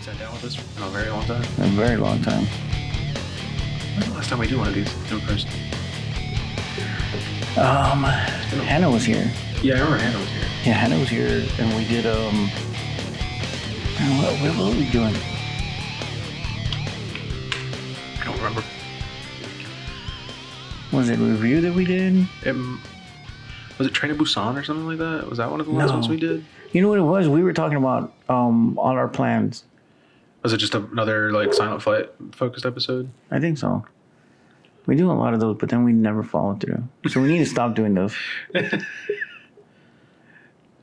haven't sat down with us in a very long time. A very long time. When's the last time we do one of these in person? Um, Hannah was here. Yeah, I remember Hannah was here. Yeah, Hannah was here, and we did um. What, what, were we doing? I don't remember. Was it a review that we did? It, was it Train to Busan or something like that? Was that one of the last No. ones we did? You know what it was? We were talking about um all our plans. Was it just another like Silent Flight focused episode? I think so. We do a lot of those, but then we never follow through. So we need to stop doing those. All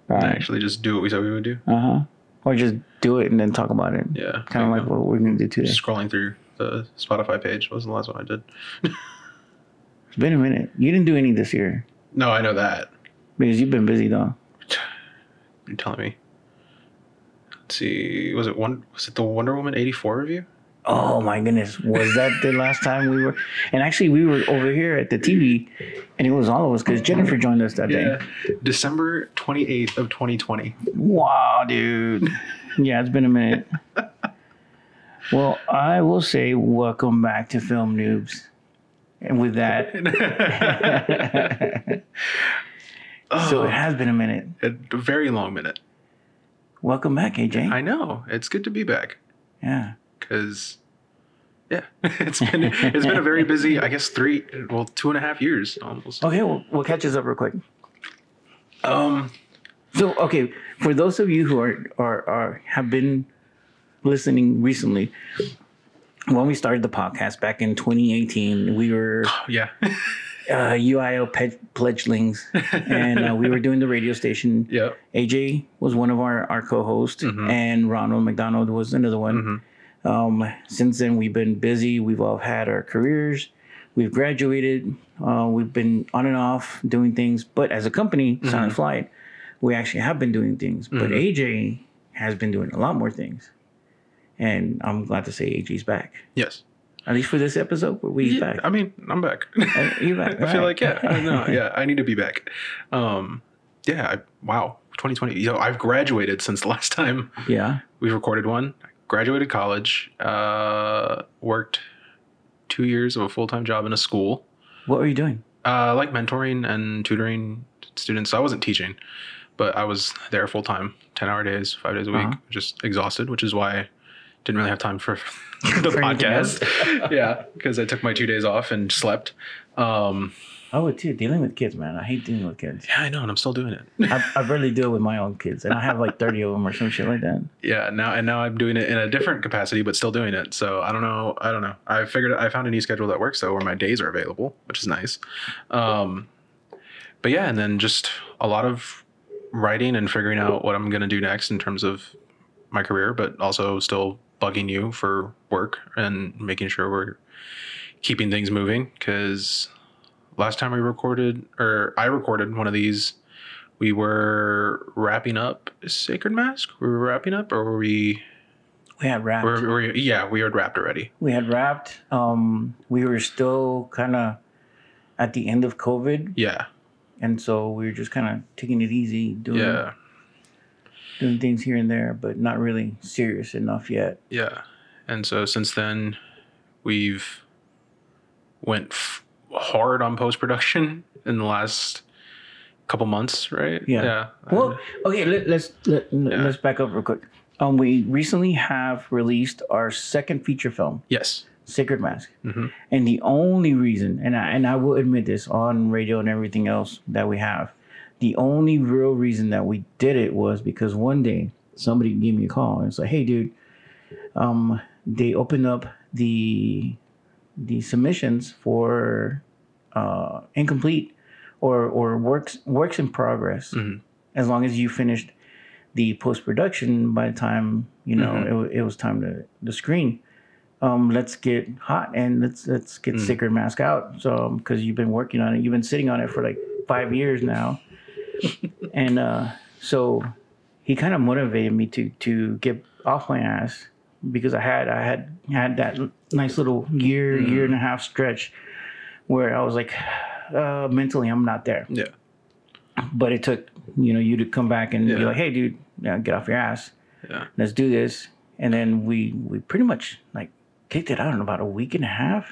right. actually just do what we said we would do? Uh huh. Or just do it and then talk about it. Yeah. Kind of like what we're gonna do today. Scrolling through the Spotify page wasn't the last one I did. It's been a minute. You didn't do any this year No, I know that. because you've been busy though. You're telling me. See. Was it one? Was it the Wonder Woman eighty four review? Oh my goodness, was that the last time we were? And actually, we were over here at the TV, and it was all of us because Jennifer joined us that day. December twenty eighth of twenty twenty. Wow, dude. Yeah, it's been a minute. well, I will say welcome back to Film Noobs. And with that, so it has been a minute. a very long minute. Welcome back, AJ. I know. It's good to be back yeah. because, yeah, it's been it's been a very busy. I guess three, well, two and a half years almost. Okay, well, we'll catch us up real quick. Um. So, okay, for those of you who are are, are have been listening recently, when we started the podcast back in 2018, we were Yeah. uh, UIO pe- pledgelings, and uh, we were doing the radio station. yeah. AJ was one of our, our co-hosts, Mhm. and Ronald McDonald was another one. Mhm. Um, since then, we've been busy. We've all had our careers. We've graduated. Uh, we've been on and off doing things. But as a company, Silent Flight, we actually have been doing things. But Mhm. AJ has been doing a lot more things. And I'm glad to say AJ's back. Yes. At least for this episode, but we're Yeah, back. I mean, I'm back. Uh, You're back. I feel like yeah, I know, yeah, I need to be back. Um, yeah, I, wow, 2020. Yo, I've graduated since the last time Yeah. we recorded one. I graduated college. Uh, worked two years of a full time job in a school. What were you doing? Uh, like mentoring and tutoring students. I wasn't teaching, but I was there full time, ten hour days, five days a week. Uh-huh. Just exhausted, which is why I didn't really have time for the For podcast. yeah, because I took my two days off and slept. Um, Oh, too. Dealing with kids, man. I hate dealing with kids. yeah, I know, and I'm still doing it. I, I barely deal with my own kids, and I have like 30 of them or some shit like that. yeah, now and now I'm doing it in a different capacity, but still doing it. So I don't know. I don't know. I figured I found a new schedule that works though, where my days are available, which is nice. Um, but yeah, and then just a lot of writing and figuring out what I'm gonna do next in terms of my career, but also still bugging you for work and making sure we're keeping things moving. Because last time we recorded, or I recorded one of these, we were wrapping up Sacred Mask. We were wrapping up, or were we? We had wrapped. Were, were, yeah, we had wrapped already. we had wrapped. Um, we were still kind of at the end of COVID, Yeah, and so we were just kind of taking it easy, doing yeah, doing things here and there, but not really serious enough yet. yeah. And so since then, we've went f- hard on post production in the last couple months, right? Yeah. Yeah. Well, okay, let, let's let, Yeah. let's back up real quick. Um, we recently have released our second feature film, yes. Sacred Mask. hmm And the only reason, and I, and I will admit this on radio and everything else that we have, the only real reason that we did it was because one day somebody gave me a call and said, like, hey, dude, um, they opened up the the submissions for uh, incomplete or or works works in progress Mhm. as long as you finished the post production by the time you know Mhm. it, it was time to the screen um, let's get hot and let's let's get Mm. Mask out. So because you've been working on it, you've been sitting on it for like five years now, and uh, so he kind of motivated me to to get off my ass because I had I had had that nice little year Mm. year and a half stretch where I was like uh, mentally I'm not there, Yeah. but it took you know you to come back and be like, hey dude, yeah, get off your ass Yeah. let's do this and then we we pretty much like kicked it out in about a week and a half.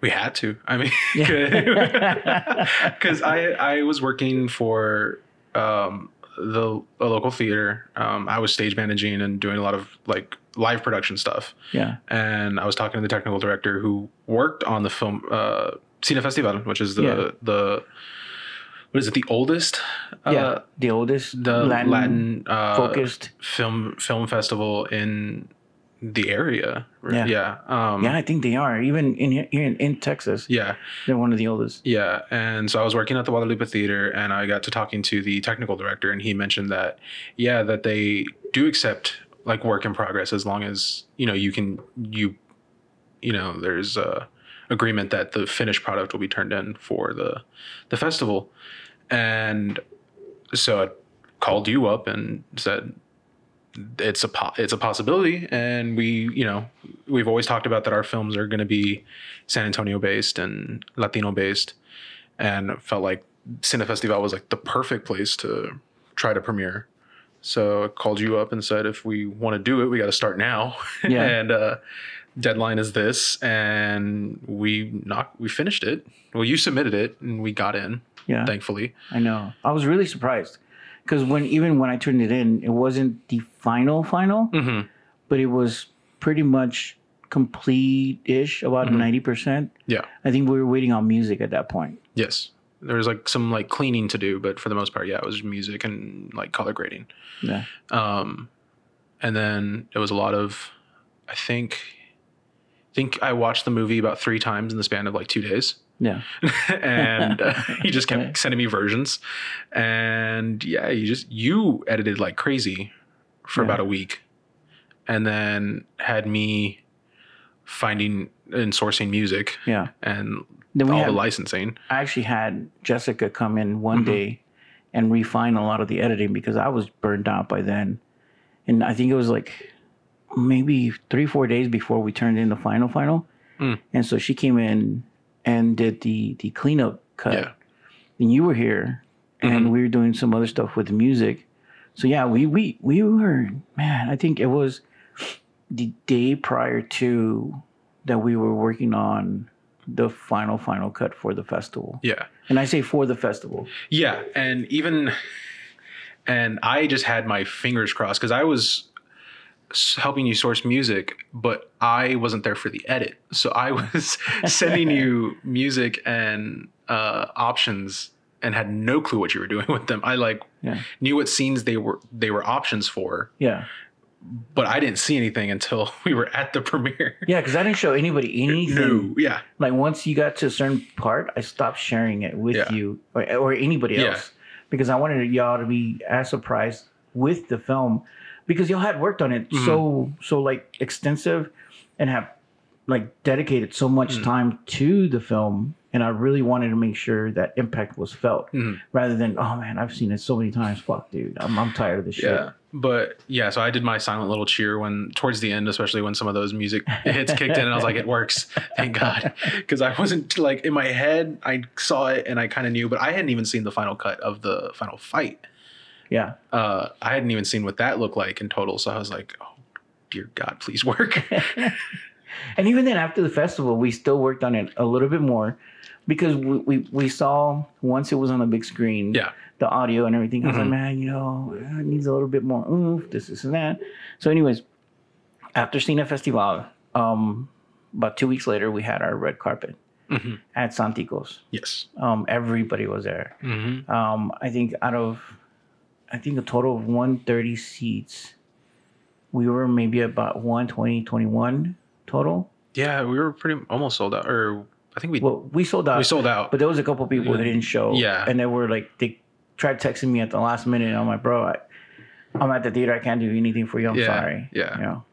We had to. I mean, because I I was working for um, the a local theater. Um, I was stage managing and doing a lot of like live production stuff. Yeah, And I was talking to the technical director who worked on the film uh, Cine Festival, which is the Yeah. the what is it? The oldest. Uh, yeah, the oldest The Latin, Latin, uh, focused. film film festival in the area. Yeah. Yeah. Um, yeah, I think they are even in here in, in Texas. yeah. They're one of the oldest. Yeah, and so I was working at the Guadalupe Theater, and I got to talking to the technical director, and he mentioned that, yeah, that they do accept like work in progress as long as you know you can you, you know, there's a agreement that the finished product will be turned in for the, the festival, and so I called you up and said it's a po- it's a possibility. And we you know we've always talked about that our films are going to be San Antonio based and Latino based. And felt like Cine Festival was like the perfect place to try to premiere. So I called you up and said if we want to do it we got to start now. Yeah. and uh deadline is this. And we knocked we finished it. Well you submitted it and we got in Yeah, thankfully. I know. I was really surprised because when even when I turned it in, it wasn't the final final, hmm but it was pretty much complete-ish, about Mhm. 90 percent. yeah I think we were waiting on music at that point. Yes. There was like some like cleaning to do, but for the most part, yeah, it was music and like color grading. Yeah, Um, and then it was a lot of, I think, I think I watched the movie about three times in the span of like two days, yeah, and uh, he just kept Okay. sending me versions, and yeah, you just you edited like crazy for Yeah. about a week, and then had me finding and sourcing music yeah. and Then all had, the licensing. I actually had Jessica come in one Mhm. day and refine a lot of the editing because I was burned out by then, and I think it was like maybe three four days before we turned in the final final, Mm. and so she came in and did the the cleanup cut. Yeah. and you were here and Mhm. we were doing some other stuff with music so yeah we we we were man i think it was the day prior to that we were working on the final final cut for the festival Yeah. and i say for the festival Yeah, and even and I just had my fingers crossed because I was helping you source music, but I wasn't there for the edit. So I was sending you music and uh, options and had no clue what you were doing with them. I like Yeah. knew what scenes they were they were options for, yeah but I didn't see anything until we were at the premiere. yeah because i didn't show anybody anything No, yeah, like once you got to a certain part i stopped sharing it with Yeah. you or, or anybody Yeah. else because i wanted y'all to be as surprised with the film because y'all had worked on it Mhm. so so like extensive and have like dedicated so much Mhm. time to the film and i really wanted to make sure that impact was felt Mhm. rather than oh man i've seen it so many times fuck dude i'm, I'm tired of this shit Yeah. But yeah, so I did my silent little cheer when towards the end, especially when some of those music hits kicked in, and I was like, it works, thank God. Because I wasn't like in my head, I saw it and I kind of knew, but I hadn't even seen the final cut of the final fight. Yeah Uh, I hadn't even seen what that looked like in total. So I was like, oh, dear God, please work. and even then after the festival we still worked on it a little bit more because we, we, we saw once it was on the big screen yeah. the audio and everything i was like Mhm. man you know it needs a little bit more oomph this this and that so anyways after Cine Festival um about two weeks later we had our red carpet hmm at Santikos Yes. um everybody was there hmm um i think out of i think a total of 130 seats we were maybe about 120 21 total Yeah, we were pretty almost sold out, or I think we well we sold out we sold out. But there was a couple people that didn't show. Yeah. And they were like, they tried texting me at the last minute. I'm like, bro, I, I'm at the theater. I can't do anything for you. I'm Yeah, sorry. yeah. You know?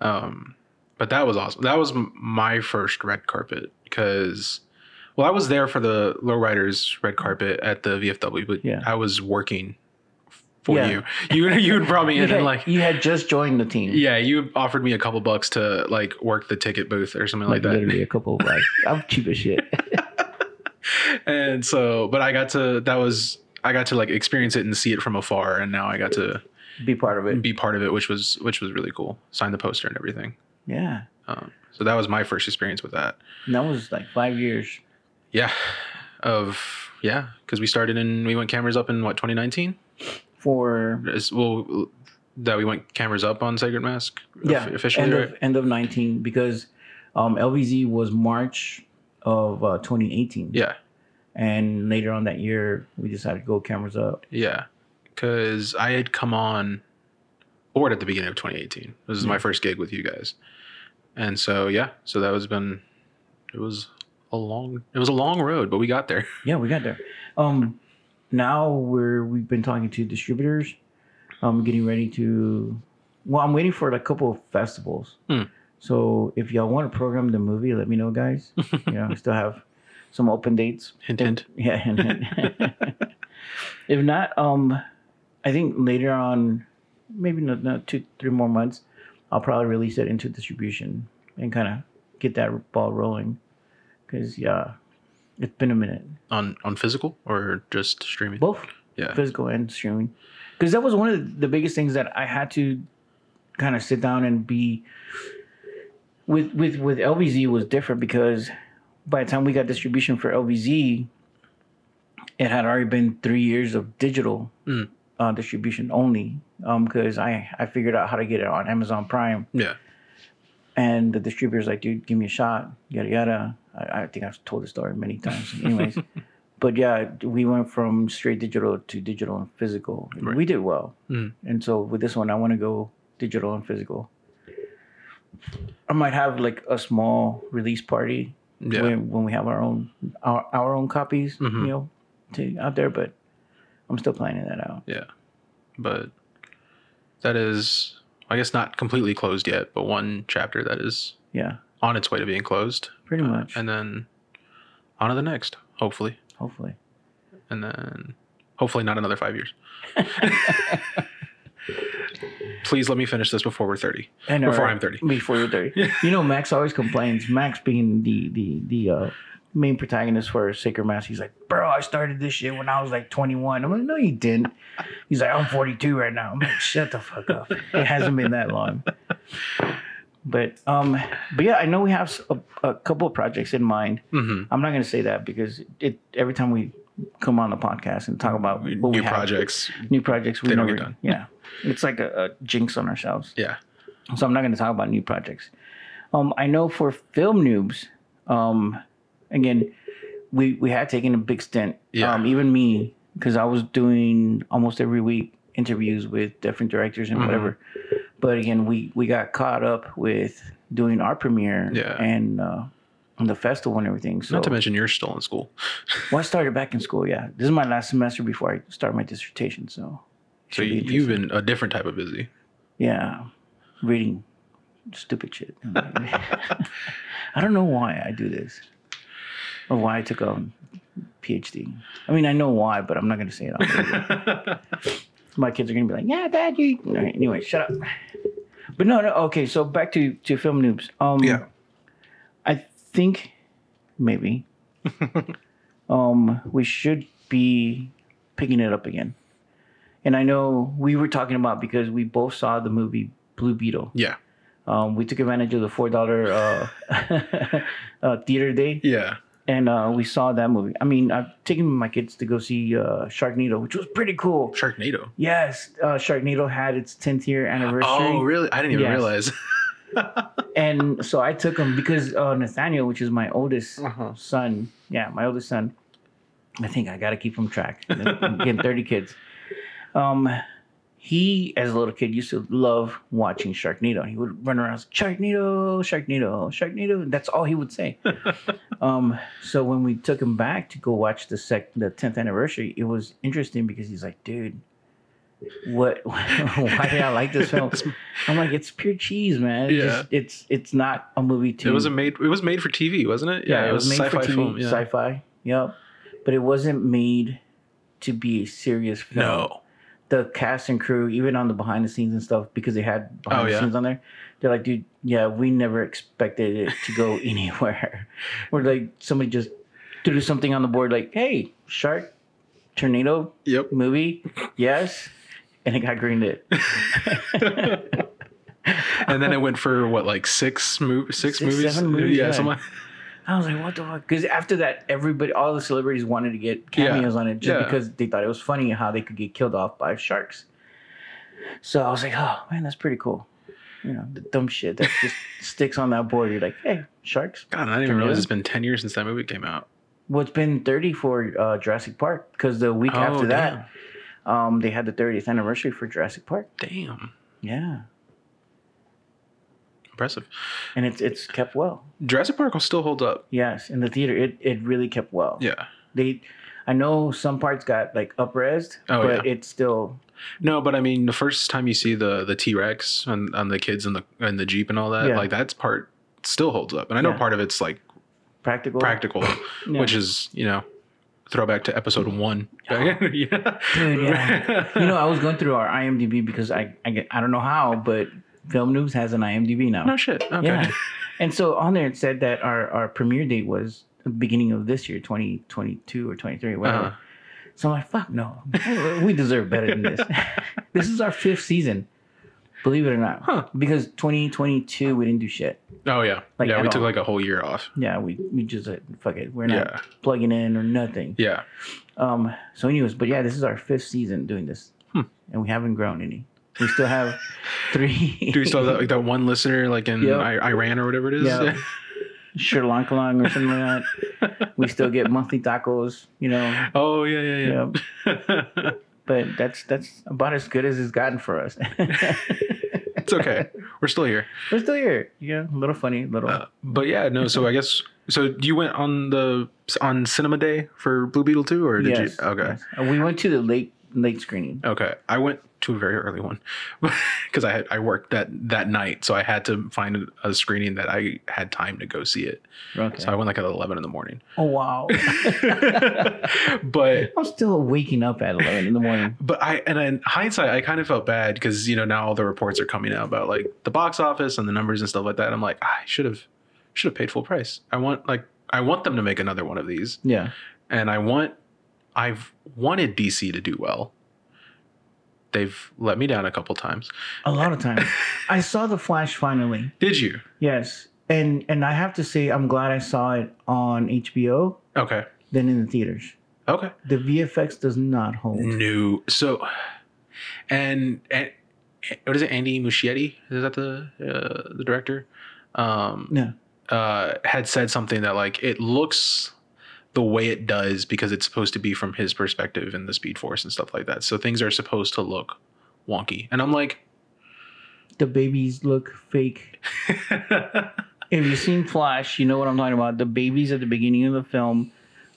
Um, but that was awesome. That was my first red carpet because, well, I was there for the lowriders red carpet at the VFW, but Yeah. I was working Yeah. you. You you brought me You had, and like. you had just joined the team. Yeah, you offered me a couple bucks to like work the ticket booth or something like, Like, that. literally a couple of like, I'm cheap as shit. and so, but I got to that was I got to like experience it and see it from afar, and now I got to be part of it. be part of it, which was which was really cool. Sign the poster and everything. Yeah, Um, so that was my first experience with that. and that was like five years. Yeah, of yeah, because we started in we went cameras up in what 2019. For Is- Well, that we went cameras up on Sacred Mask. yeah, of- officially. end right? of end of nineteen because um, LVZ was March of uh, 2018. Yeah, and later on that year we decided to go cameras up. yeah, because I had come on board at the beginning of 2018. This is my first gig with you guys, and so yeah, so that was been it was a long it was a long road, but we got there. Yeah, we got there. Um, now we're we've been talking to distributors. I'm getting ready to. Well, I'm waiting for a couple of festivals. Hmm. So if y'all want to program the movie, let me know, guys. you know, I still have some open dates. Hint, hint. Yeah. hint, hint. if not, um, I think later on, maybe not, not two, three more months, I'll probably release it into distribution and kind of get that ball rolling. Because yeah, it's been a minute. on on physical or just streaming. both Yeah. physical and streaming because that was one of the biggest things that i had to kind of sit down and be with with with lvz was different because by the time we got distribution for lvz it had already been three years of digital Mm. uh, distribution only because i i figured out how to get it on amazon prime Yeah. and the distributor's like, dude, give me a shot, yada yada. I, I think I've told the story many times. Anyways, but yeah, we went from straight digital to digital and physical. Right. We did well, Mm. and so with this one, I want to go digital and physical. I might have like a small release party Yeah. when, when we have our own our, our own copies, Mhm. you know, to out there. But I'm still planning that out. Yeah. But that is I guess not completely closed yet, but one chapter that is Yeah, on its way to being closed. Pretty Uh, much. and then on to the next, hopefully. hopefully. And then hopefully not another five years. Please let me finish this before we're 30. And Before or- I'm 30. Before you're 30. You know, Max always complains. Max being the the the uh, main protagonist for Sacred Mask, he's like, bro, I started this shit when I was like 21. I'm like, no, you didn't. He's like, I'm 42 right now. I'm like, shut the fuck up. It hasn't been that long. But um, but yeah, I know we have a couple of projects in mind. hmm I'm not gonna say that because it every time we come on the podcast and talk about New we have, projects. new projects, we They don't never get done. Yeah, it's like a, a jinx on ourselves. Yeah. So I'm not going to talk about new projects. Um, I know for film noobs, um, again, we we had taken a big stint. Yeah. Um, even me, because I was doing almost every week interviews with different directors and Mhm. whatever. But again, we we got caught up with doing our premiere Yeah. and uh, the festival and everything. So Not to mention you're still in school. well, I started back in school. Yeah, this is my last semester before I start my dissertation. So So be you, you've been a different type of busy. Yeah, reading stupid shit. I don't know why I do this or why I took a PhD. I mean, I know why, but I'm not going to say it. My kids are to be like, "Yeah, Dad, you." Anyway, shut up. But no, no. Okay, so back to to film noobs. Um, Yeah. I think maybe um we should be picking it up again. And I know we were talking about because we both saw the movie Blue Beetle. yeah. Um, we took advantage of the four dollar uh, uh, theater day, Yeah. And uh, we saw that movie. I mean, I've taken my kids to go see uh, Sharknado, which was pretty cool. Sharknado. Yes, uh, Sharknado had its 10th year anniversary, Oh, really? I didn't even Yes. realize. and so I took them because uh, Nathaniel, which is my oldest Uh-huh. son, yeah, my oldest son. I think I got to keep him track. I'm getting 30 kids. Um, he, as a little kid, used to love watching Sharknado. He would run around, Sharknado, Sharknado, Sharknado. That's all he would say. um, so when we took him back to go watch the sec, the 10th anniversary, it was interesting because he's like, dude, what? why did I like this film? I'm like, it's pure cheese, man. It's Yeah. just- it's it's not a movie to It was a made. It was made for TV, wasn't it? yeah, it was, made for TV, film. Yeah. sci-fi. Yep, but it wasn't made to be a serious film. No. The cast and crew, even on the behind the scenes and stuff, because they had oh, behind Oh, the yeah? scenes on there, they're like, dude, yeah, we never expected it to go anywhere. Or like somebody just threw something on the board, like, hey, shark tornado Yep. movie, yes. and it got greenlit. and then it went for what, like six mov- six, Six, movies? seven movies, yeah, yeah. something like- I was like, what the fuck? Because after that, everybody, all the celebrities wanted to get cameos on it just Yeah. because they thought it was funny how they could get killed off by sharks. So I was like, oh man, that's pretty cool. You know, the dumb shit that just sticks on that board. You're like, hey, sharks. God, I didn't even realize it's been ten years since that movie came out. Well, it's been 30 for uh, Jurassic Park because the week Oh, after that, um, they had the 30th anniversary for Jurassic Park. Damn, Yeah, impressive. and it's it's kept well. Jurassic Park will still hold up. Yes, in the theater, it, it really kept well. Yeah. They, I know some parts got like upresed, Oh, but yeah. it's still No, but I mean, the first time you see the the T Rex and on the kids and the and the Jeep and all that, Yeah. like that's part still holds up. And I know Yeah. part of it's like practical. practical, which is you know throwback to episode one. yeah. Dude, yeah. you know, I was going through our IMDb because I I, get, I don't know how, but Film Noobs has an IMDb now. no shit. Okay. Yeah. And so on there it said that our, our premiere date was the beginning of this year, 2022 or 23, whatever. Uh-huh. So I'm like, fuck no. we deserve better than this. this is our fifth season. Believe it or not. Huh. Because 2022 we didn't do shit. Oh yeah. Like, yeah, we took like a whole year off. Yeah, we, we just like, fuck it. We're not Yeah. plugging in or nothing. Yeah. Um. So anyways, but yeah, this is our fifth season doing this. Hmm. And we haven't grown any. We still have three Do we still have that, like that one listener like in Yep. I- Iran or whatever it is? Yeah. Sri Lanka or something like that. We still get monthly tacos, you know. oh yeah, yeah, yeah. But that's that's about as good as it's gotten for us. it's okay. We're still here. We're still here. Yeah, a little funny, a little. Uh, but yeah, no. So I guess so. You went on the on Cinema Day for Blue Beetle too, or did yes, you? Okay, yes. Uh, We went to the late late screening. okay. I went to a very early one because I had I worked that that night, so I had to find a screening that I had time to go see it. Okay. So I went like at eleven in the morning. oh wow. but I'm still waking up at 11 in the morning. but I and in hindsight, I kind of felt bad because you know now all the reports are coming out about like the box office and the numbers and stuff like that. I'm like, "Ah, I should have should have paid full price. I want like I want them to make another one of these, Yeah. and I want I've wanted DC to do well. They've let me down a couple times. A lot of times. I saw the Flash finally. Did you? Yes. And and I have to say I'm glad I saw it on HBO Okay. than in the theaters. Okay. The VFX does not hold. No. So, and and what is it? Andy Muschietti is that the uh, the director? Um, No. uh, had said something that like it looks the way it does because it's supposed to be from his perspective in the Speed Force and stuff like that. So things are supposed to look wonky, and I'm like, The babies look fake. If you've seen Flash, you know what I'm talking about. The babies at the beginning of the film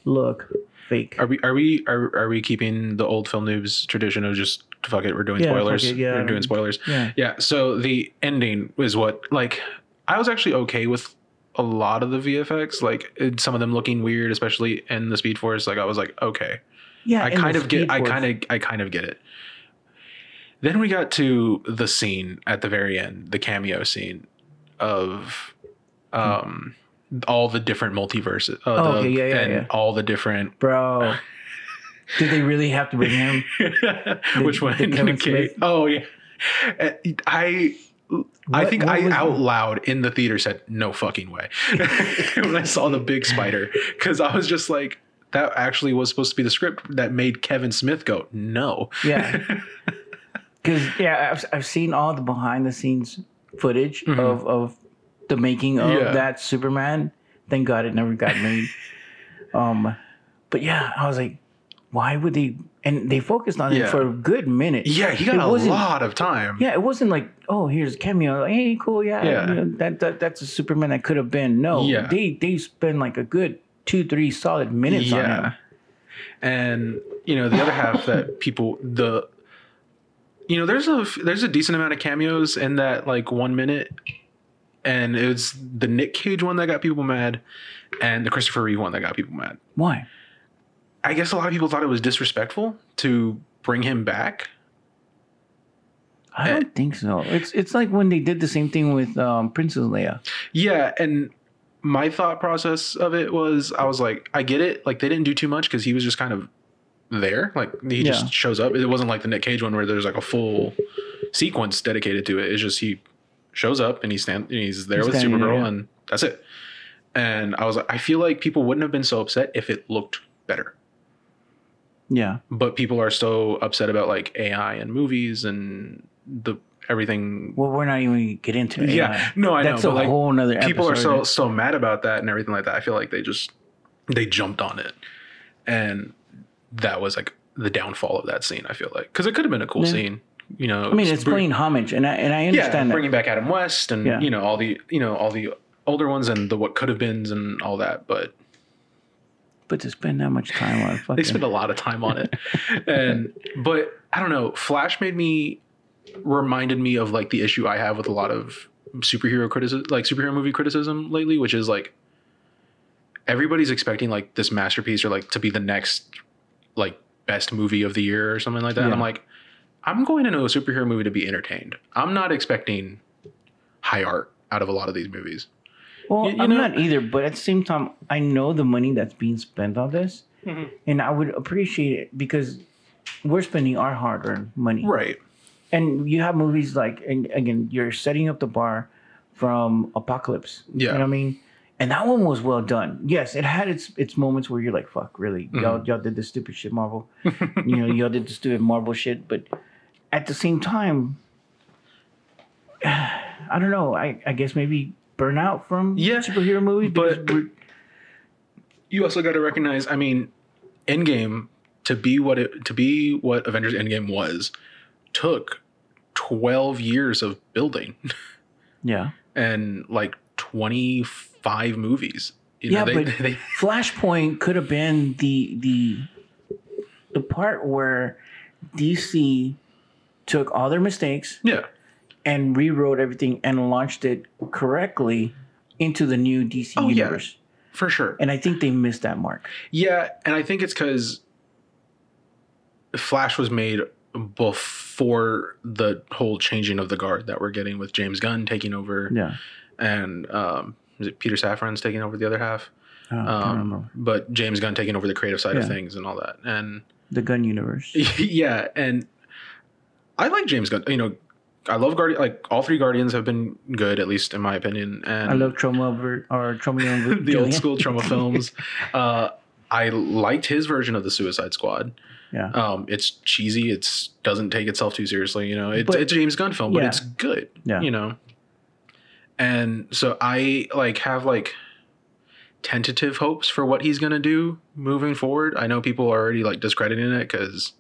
look fake. are we are we are, are we keeping the old film noobs tradition of just fuck it, we're doing Yeah, spoilers, it, yeah. we're doing spoilers. Yeah. Yeah. So the ending is what like I was actually okay with a lot of the VFX, like some of them looking weird, especially in the Speed Force. Like I was like, okay, Yeah. I kind of get, Speed I kind of, I kind of get it. Then we got to the scene at the very end, the cameo scene of um all the different multiverses, uh, Oh, the- okay, yeah, yeah, and yeah. all the different. Bro. Did they really have to bring him? Which one? Kevin? Smith? Oh yeah, Uh, I. I think I out loud in the theater said, "No fucking way!" when I saw the big spider, because I was just like, "That actually was supposed to be the script that made Kevin Smith go no." Yeah. Because yeah, I've, I've seen all the behind the scenes footage Mhm. of of the making of Yeah. that Superman. Thank God it never got made. um, but yeah, I was like, why would they? And they focused on Yeah. it for a good minute. yeah, he got It a lot of time. Yeah, it wasn't like, oh, here's a cameo. Like, hey, cool, yeah, Yeah. you know, that, that that's a Superman that could have been. No, Yeah. they they spend like a good two, three solid minutes on Yeah. him. and you know the other half that people the you know there's a there's a decent amount of cameos in that like one minute and it was the nick cage one that got people mad and the christopher reeve one that got people mad Why? I guess a lot of people thought it was disrespectful to bring him back I don't think so. It's it's like when they did the same thing with um, Princess Leia. yeah and my thought process of it was i was like i get it like they didn't do too much because he was just kind of there. Like he Yeah. just shows up. It wasn't like the Nick Cage one where there's like a full sequence dedicated to it. It's just he shows up and he stand and he's there He's with standing Supergirl yeah. and that's it. And I was like, I feel like people wouldn't have been so upset if it looked better. Yeah. But people are so upset about like AI and movies and the everything. Well, we're not even gonna get into it. Yeah, no, I That's know. That's a like, whole nother people are so so mad about that and everything like that. I feel like they just they jumped on it, and that was like the downfall of that scene. I feel like because it could have been a cool Yeah. scene, you know. I mean, it's br- playing homage, and I and I yeah, understand that. bringing back Adam West and Yeah. you know all the you know all the older ones and the what could have beens and all that, but But to spend that much time on fucking, they spent a lot of time on it, and but I don't know. Flash made me reminded me of like the issue I have with a lot of superhero criticism, like superhero movie criticism lately, which is like everybody's expecting like this masterpiece or like to be the next like best movie of the year or something like that. And I'm like, I'm going into a superhero movie to be entertained. I'm not expecting high art out of a lot of these movies. Well, You- you I'm know- not either, but at the same time, I know the money that's being spent on this, Mhm. and I would appreciate it because we're spending our hard-earned money, Right. and you have movies like, and again, you're setting up the bar from Apocalypse. Yeah. you know what I mean. And that one was well done. Yes, it had its its moments where you're like, "Fuck, really? Y'all Mm-hmm. y'all did this stupid shit, Marvel. you know, y'all did the stupid Marvel shit." But at the same time, I don't know. I I guess maybe burnout from Yeah, superhero movies. but- you also got to recognize i mean endgame to be what it to be what avengers endgame was took 12 years of building. Yeah, and like 25 movies. You Yeah, know, they, but- they, Flashpoint could have been the the the part where DC took all their mistakes yeah and rewrote everything and launched it correctly into the new DC Oh, yeah. universe. for sure And I think they missed that mark. yeah and i think it's because flash was made before the whole changing of the guard that we're getting with james gunn taking over Yeah. and um is it peter safran's taking over the other half I don't um, but James Gunn taking over the creative side of things and all that. And The gun universe. yeah, and I like James Gunn. You know, I love Guardian. Like all three Guardians have been good, at least in my opinion. And I love Trauma over or Troma the old school Troma films. Uh, I liked his version of the Suicide Squad. Yeah. Um, it's cheesy. It's doesn't take itself too seriously. You know, it's But- it's a James Gunn film, but Yeah. it's good. Yeah. You know, and so I like have like tentative hopes for what he's gonna do moving forward. I know people are already like discrediting it because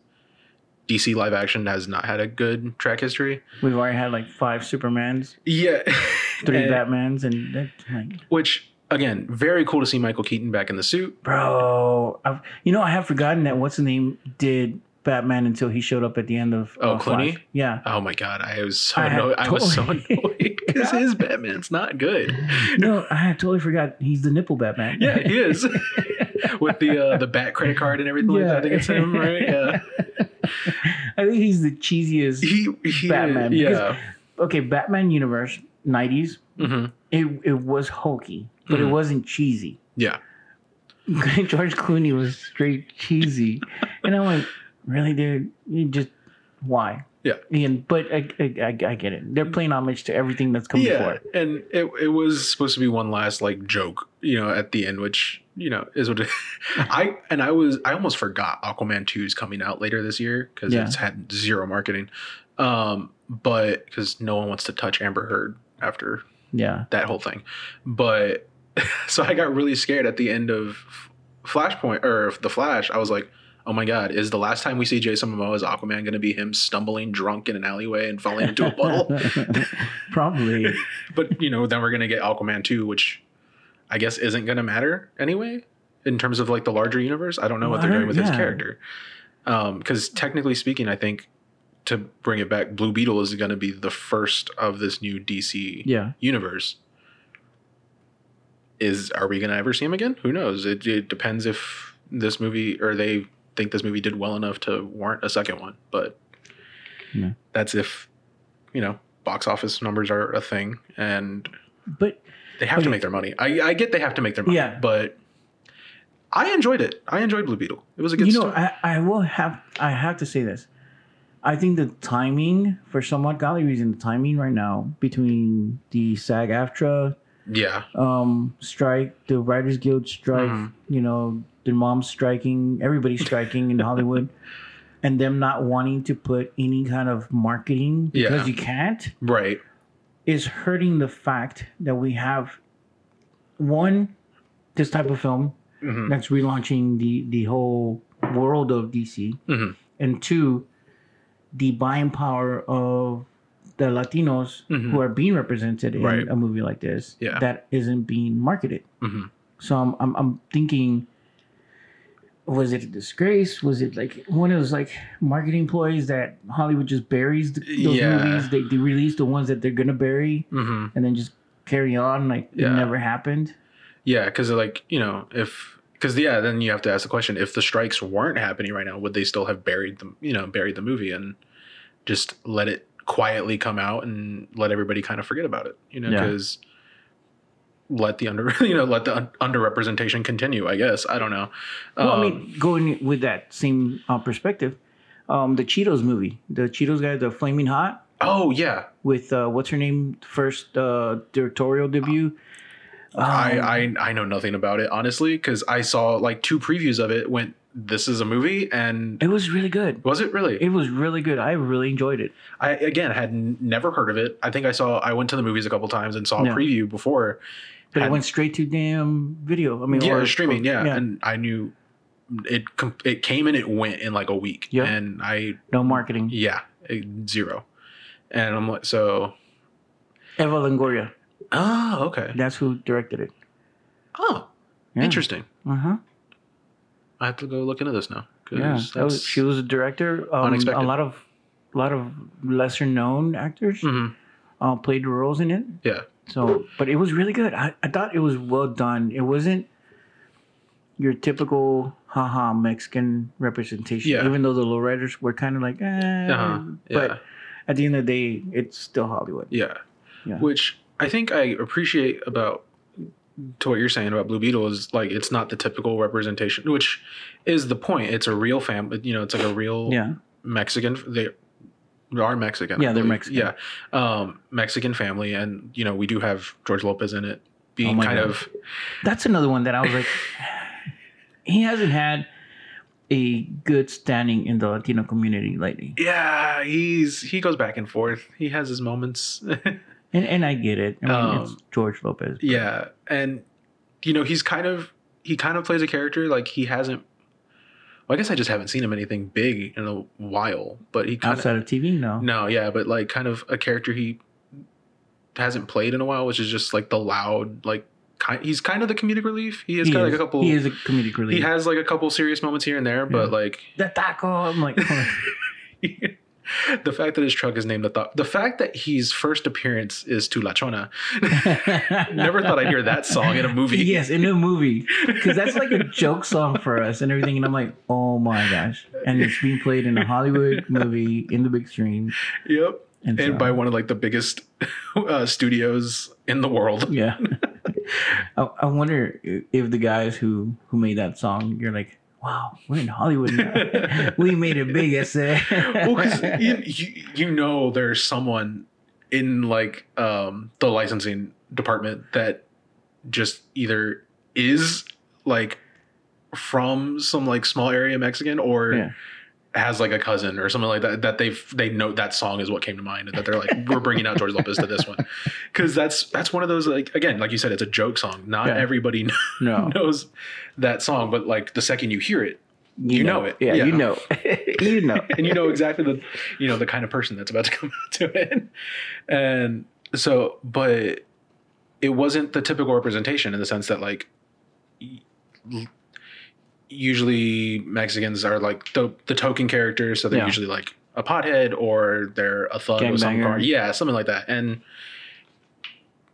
DC live action has not had a good track history. We've already had like five Supermans, Yeah, three And- Batmans, and that's like, which again, very cool to see Michael Keaton back in the suit. bro, I've, you know, I have forgotten that what's the name did Batman until he showed up at the end of Oh, uh. Clooney? Yeah. Oh my god, I was so I annoyed. I was so totally- annoyed because his Batman's not good. No, I totally forgot he's the nipple Batman. Yeah, he is. With the uh, the bat credit card and everything like that. I think it's him, right? Yeah. I think he's the cheesiest. He, he Batman, because- Yeah. okay, Batman universe, 90s, hmm it, it was hokey, but it Mhm. wasn't cheesy. Yeah. George Clooney was straight cheesy. and I'm like, really, dude? You just, why? Yeah. And, but I, I, I, I get it. They're playing homage to everything that's come Yeah. before. And it, it was supposed to be one last like joke, you know, at the end, which, you know, is what it, I, and I was, I almost forgot Aquaman 2 is coming out later this year because Yeah. it's had zero marketing. Um, but because no one wants to touch Amber Heard after Yeah. that whole thing. But so I got really scared at the end of Flashpoint or the Flash. I was like, oh my god, is the last time we see Jason Momoa as Aquaman going to be him stumbling drunk in an alleyway and falling into a puddle? Probably. but you know, then we're going to get Aquaman 2, which I guess isn't going to matter anyway in terms of like the larger universe. I don't know what they're doing with heard- his yeah. character. Um, because technically speaking, I think to bring it back, Blue Beetle is going to be the first of this new DC yeah. universe is are we going to ever see him again who knows it, it depends if this movie or they think this movie did well enough to warrant a second one but Yeah. that's if you know box office numbers are a thing and But they have to make their money I, I get they have to make their money Yeah. but I enjoyed it. I enjoyed Blue Beetle. It was a good you know, story. I, I will have I have to say this. I think the timing, for somewhat godly reason, the timing right now between the SAG-AFTRA yeah. um, strike, the Writers Guild strike, Mhm. you know, the moms striking, everybody striking in Hollywood, and them not wanting to put any kind of marketing because Yeah. you can't, Right. Is hurting the fact that we have one this type of film hmm that's relaunching the the whole world of DC, hmm and two, the buying power of the Latinos Mhm. who are being represented in Right. a movie like this Yeah. that isn't being marketed. hmm So I'm, I'm I'm thinking, was it a disgrace? Was it like one of those like marketing ploys that Hollywood just buries the, those Yeah. movies? They, they release the ones that they're gonna bury hmm and then just carry on like Yeah. it never happened. Yeah, because like you know, if because yeah, then you have to ask the question: if the strikes weren't happening right now, would they still have buried them? You know, buried the movie and just let it quietly come out and let everybody kind of forget about it? You know, Yeah. Let the under you know let the un- underrepresentation continue. I guess I don't know. Well, I Um, mean, going with that same uh, perspective, um, the Cheetos movie, the Cheetos guy, the Flaming Hot, oh yeah, with uh, what's her name, first uh, directorial debut. Um, I, I I know nothing about it honestly because I saw like two previews of it. Went this is a movie and it was really good. was it really? It was really good. I really enjoyed it. I again had n- never heard of it. I think I saw I went to the movies a couple times and saw a Yeah. preview before. But it went straight to damn video. I mean, yeah, or- streaming, or- yeah. and I knew it. It came and it went in like a week. Yeah. and I no marketing. yeah zero, and I'm like so. Eva Longoria, Oh, okay. that's who directed it. Oh, Yeah. interesting. Uh huh. I have to go look into this now. Yeah, was, she was a director. Um, Unexpected. A lot of, a lot of lesser known actors Mhm. uh, played roles in it. Yeah, So, but it was really good. I, I thought it was well done. It wasn't your typical haha Mexican representation. Yeah. Even though the lowriders were kind of like, eh, Uh-huh. Yeah. but at the end of the day, it's still Hollywood. yeah, Yeah. Which I think I appreciate about to what you're saying about Blue Beetle is like it's not the typical representation, which is the point. It's a real family. You know, it's like a real Yeah. Mexican. They are Mexican. Yeah, they're. Mexican. Yeah, um, Mexican family, and you know we do have George Lopez in it, being Oh kind God. of That's another one that I was like, he hasn't had a good standing in the Latino community lately. yeah. He's he goes back and forth. He has his moments. And, and I get it. I mean, it's Um, George Lopez. yeah, and you know he's kind of he kind of plays a character like he hasn't. Well, I guess I just haven't seen him anything big in a while, but he kind of Outside of TV, no. No, yeah, but like kind of a character he hasn't played in a while, which is just like the loud, like kind. He's kind of the comedic relief. He has he, got is, like a couple. he is a comedic relief. He has like a couple serious moments here and there, but like the taco. I'm like, the fact that his truck is named the thought, the fact that his first appearance is to La Chona. Never thought I'd hear that song in a movie. Yes, in a movie, because that's like a joke song for us and everything. And I'm like, oh my gosh! And it's being played in a Hollywood movie in the big screen. Yep. And, And so- by one of like the biggest uh, studios in the world. yeah, I, I wonder if the guys who who made that song, you're like, wow, we're in Hollywood now. we made it big, I say. well, because you, you, you know there's someone in like um, the licensing department that just either is like from some like small area Mexican or Yeah. Has like a cousin or something like that that they've they know that song is what came to mind and that they're like we're bringing out George Lopez to this one because that's that's one of those like again like you said it's a joke song not Yeah. everybody no, knows that song but like the second you hear it you know it. Yeah, Yeah. you know, you know. and you know exactly the you know the kind of person that's about to come out to it and so but it wasn't the typical representation in the sense that like usually mexicans are like the, the token characters so they're Yeah. usually like a pothead or they're a thug with some Gangbanger. car yeah something like that and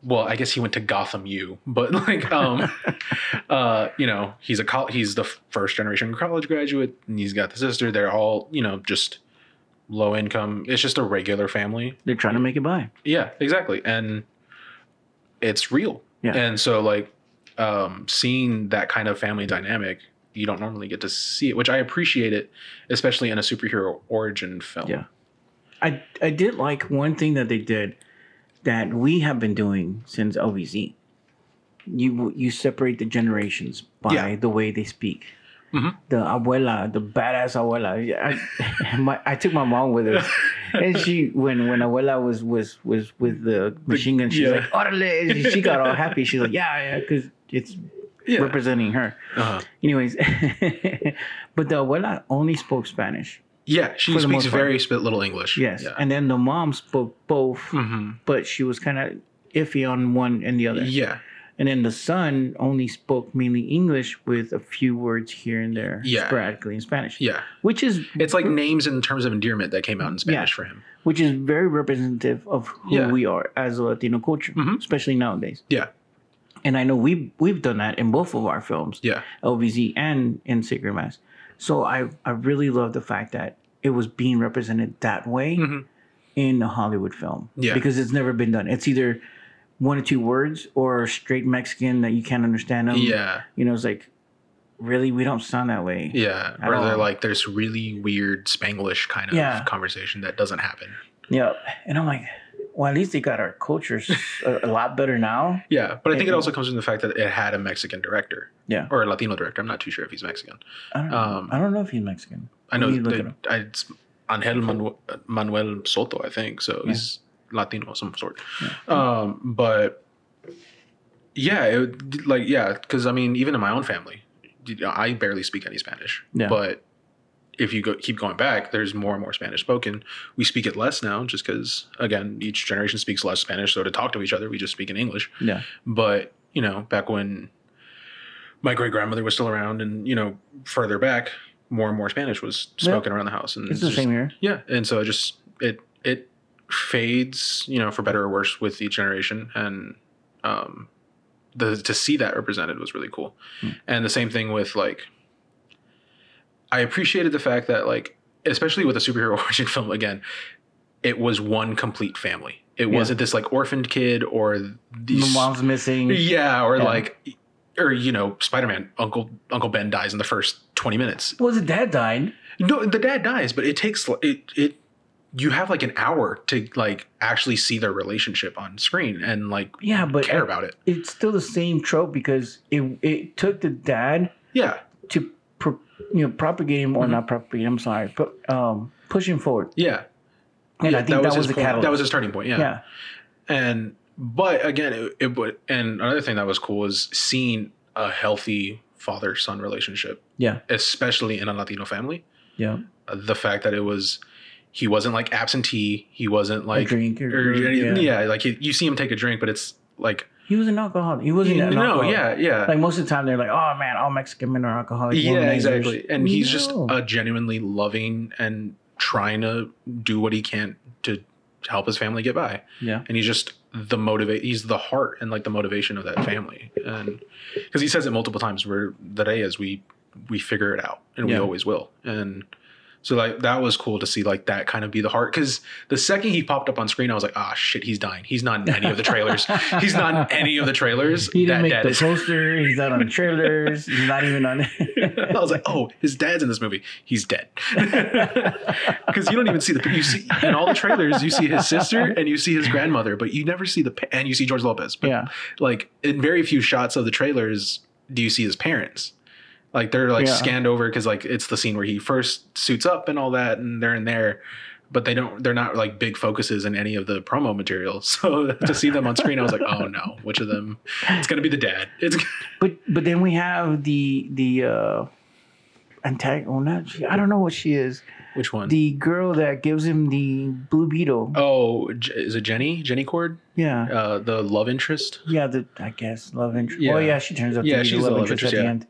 well i guess he went to gotham u but like um uh you know he's a col- he's the first generation college graduate and he's got the sister they're all you know just low income it's just a regular family They're trying to make it by. yeah exactly and it's real Yeah. and so like um, seeing that kind of family dynamic, you don't normally get to see it, which I appreciate it, especially in a superhero origin film. Yeah. I I did like one thing that they did that we have been doing since LVZ. You you separate the generations by Yeah. the way they speak. Mhm. The abuela, the badass abuela. I, my, I took my mom with us, and she when when abuela was was was with the machine gun, she's yeah. like, "Orale!" She got all happy. She's like, "Yeah, yeah," because it's Yeah. representing her. Uh-huh. Anyways, but the abuela only spoke Spanish. Yeah, she speaks very spit little English. Yes, Yeah. and then the mom spoke both, hmm but she was kind of iffy on one and the other. Yeah. And then the son only spoke mainly English with a few words here and there, Yeah. sporadically in Spanish. Yeah. which is It's like names in terms of endearment that came out in Spanish Yeah. for him. which is very representative of who Yeah. we are as a Latino culture, Mhm. especially nowadays. Yeah. And I know we've we've done that in both of our films, Yeah. LVZ and in Sacred Mask. So I I really love the fact that it was being represented that way Mhm. in a Hollywood film. Yeah. Because it's never been done. It's either one or two words or straight Mexican that you can't understand them. Yeah. You know, it's like, really, we don't sound that way. Yeah. Or they're like, there's really weird Spanglish kind of Yeah. conversation that doesn't happen. Yeah. And I'm like, well, at least they got our cultures a, a lot better now. Yeah. But I think it Yeah. also comes from the fact that it had a Mexican director. Yeah. Or a Latino director. I'm not too sure if he's Mexican. I don't, know. Um, I don't know if he's Mexican. I know Let me look it that up. I, it's Angel Manuel, Manuel Soto, I think. So he's Latino of some sort. Um, but yeah, it, like yeah, because I mean, even in my own family, I barely speak any Spanish. Yeah. But if you go keep going back, there's more and more Spanish spoken. We speak it less now, just because again, each generation speaks less Spanish. So to talk to each other, we just speak in English. Yeah. But you know, back when my great grandmother was still around, and you know, further back, more and more Spanish was Yeah. spoken around the house, and It's the just- same here. yeah, and so it just it it fades, you know, for better or worse with each generation, and um, the to see that represented was really cool, Hmm. and the same thing with like, I appreciated the fact that like, especially with a superhero origin film again, it was one complete family. It Yeah. wasn't this like orphaned kid or these mom's missing. yeah, or Yeah. like, or you know, Spider Man Uncle Uncle Ben dies in the first twenty minutes. Was it dad died? No, the dad dies, but it takes it it you have like an hour to like actually see their relationship on screen and like Yeah, but care about it. it's still the same trope because it it took the dad Yeah, to you know propagating or Mhm. not propagating. I'm sorry, but um, push him forward. yeah. And I think that was, his the point. catalyst. That was a starting point. Yeah. yeah. And but again, it, it would. And another thing that was cool was seeing a healthy father son relationship, Yeah. especially in a Latino family. Yeah. Uh, The fact that it was. He wasn't like absentee. He wasn't Like, like, drink or, or, yeah. yeah. like he, you see him take a drink, but it's like He was an alcoholic. He wasn't an no, alcoholic. yeah, yeah, Like most of the time, they're like, "Oh man, all Mexican men are alcoholics." yeah, womanizers." exactly. And he's just a genuinely loving and trying to do what he can to help his family get by. yeah, And he's just the motivate. He's the heart and like the motivation of that family. And because he says it multiple times, where the day is we we figure it out, and we always will. And so like that was cool to see like that kind of be the heart. Because the second he popped up on screen, I was like, ah, shit, he's dying. He's not in any of the trailers. he's not in any of the trailers. he didn't That make the is- poster. He's not on the trailers. he's not even on. I was like, oh, his dad's in this movie. He's dead. Because you don't even see the you see in all the trailers. You see his sister and you see his grandmother, but you never see the and you see George Lopez. But yeah, like in very few shots of the trailers do you see his parents. Like they're like Yeah. scanned over because like it's the scene where he first suits up and all that, and they're in there. But they don't. They're not like big focuses in any of the promo material. So to see them on screen, I was like, "Oh no, which of them? It's gonna be the dad." It's but but then we have the the uh, antagonist. Well, not she, I don't know what she is. which one? The girl that gives him the blue beetle. Oh, is it Jenny? Jenny Kord? Yeah, Uh, the love interest. yeah. The I guess love interest. Yeah. Oh yeah, she turns out Yeah, to be she's the the love, love interest, interest, at yeah. the end.